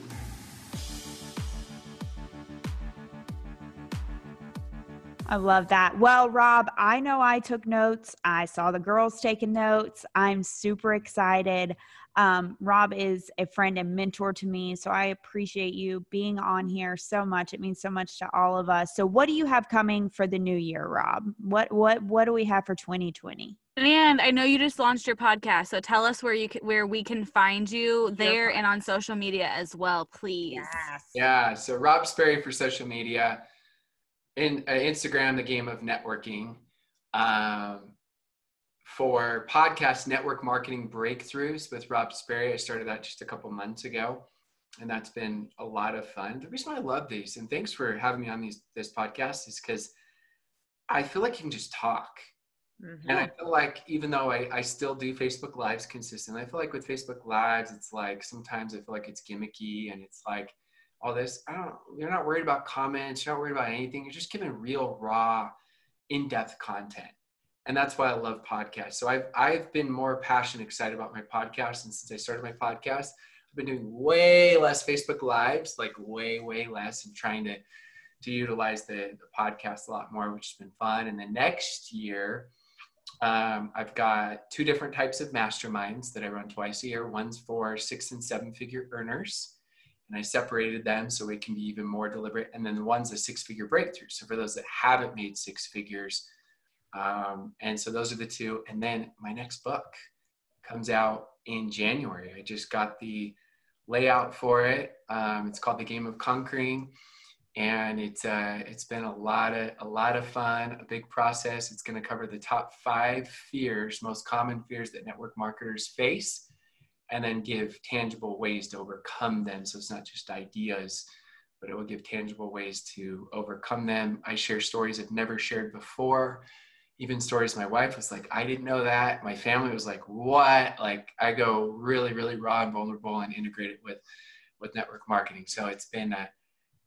I love that. Well, Rob, I know I took notes. I saw the girls taking notes. I'm super excited. Um, Rob is a friend and mentor to me, so I appreciate you being on here so much. It means so much to all of us. So, what do you have coming for the new year, Rob? What what what do we have for 2020? And I know you just launched your podcast, so tell us where you can, where we can find you there and on social media as well, please. Yes. Yeah. So Rob Sperry for social media in uh, Instagram, the game of networking. Um, for podcast network marketing breakthroughs with Rob Sperry, I started that just a couple months ago, and that's been a lot of fun. The reason I love these, and thanks for having me on these this podcast, is because I feel like you can just talk. Mm-hmm. And I feel like even though I, I still do Facebook Lives consistently, I feel like with Facebook Lives, it's like sometimes I feel like it's gimmicky and it's like all this. I don't. You're not worried about comments. You're not worried about anything. You're just giving real, raw, in-depth content, and that's why I love podcasts. So I've I've been more passionate, excited about my podcast, and since I started my podcast, I've been doing way less Facebook Lives, like way, way less, and trying to to utilize the, the podcast a lot more, which has been fun. And the next year. Um, I've got two different types of masterminds that I run twice a year. One's for six and seven figure earners, and I separated them so it can be even more deliberate. And then the one's a six figure breakthrough. So for those that haven't made six figures, um, and so those are the two. And then my next book comes out in January. I just got the layout for it. Um, it's called The Game of Conquering, and it's uh, it's been a lot of a lot of fun, a big process. It's going to cover the top five fears, most common fears that network marketers face and then give tangible ways to overcome them. So it's not just ideas, but it will give tangible ways to overcome them. I share stories I've never shared before. Even stories my wife was like, I didn't know that. My family was like, what? Like I go really, really raw and vulnerable and integrate it with, with network marketing. So it's been a,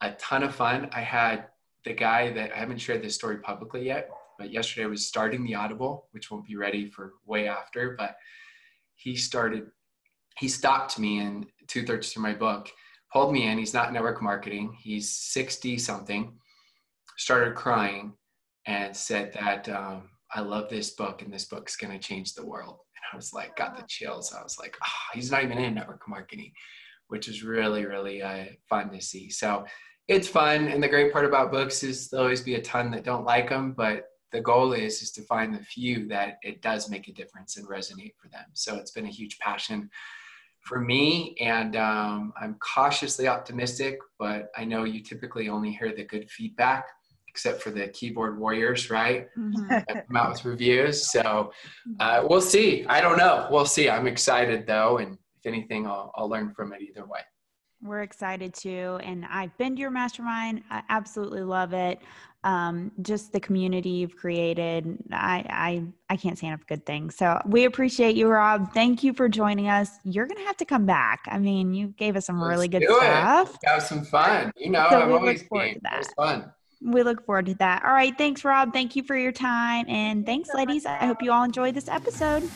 a ton of fun. I had the guy that I haven't shared this story publicly yet, but yesterday I was starting the Audible, which won't be ready for way after, but he started he stopped me in two thirds through my book, pulled me in. He's not network marketing. He's 60 something, started crying and said that um, I love this book and this book's going to change the world. And I was like, got the chills. I was like, oh, he's not even in network marketing, which is really, really uh, fun to see. So it's fun. And the great part about books is there'll always be a ton that don't like them, but the goal is is to find the few that it does make a difference and resonate for them. So it's been a huge passion for me, and um, I'm cautiously optimistic. But I know you typically only hear the good feedback, except for the keyboard warriors, right? Mm-hmm. come out with reviews. So uh, we'll see. I don't know. We'll see. I'm excited though, and if anything, I'll, I'll learn from it either way. We're excited too. And I've been to your mastermind. I absolutely love it. Um, just the community you've created. I, I, I can't say enough good things. So we appreciate you, Rob. Thank you for joining us. You're going to have to come back. I mean, you gave us some Let's really good stuff. It. Have some fun. You know, so I'm always forward to that. It was fun. We look forward to that. All right. Thanks, Rob. Thank you for your time. And thanks, ladies. I hope you all enjoyed this episode.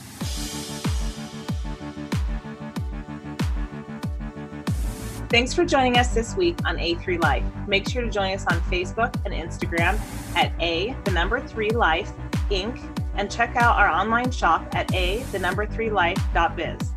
Thanks for joining us this week on A3 Life. Make sure to join us on Facebook and Instagram at A, the number three life, Inc., and check out our online shop at A, the number three life.biz.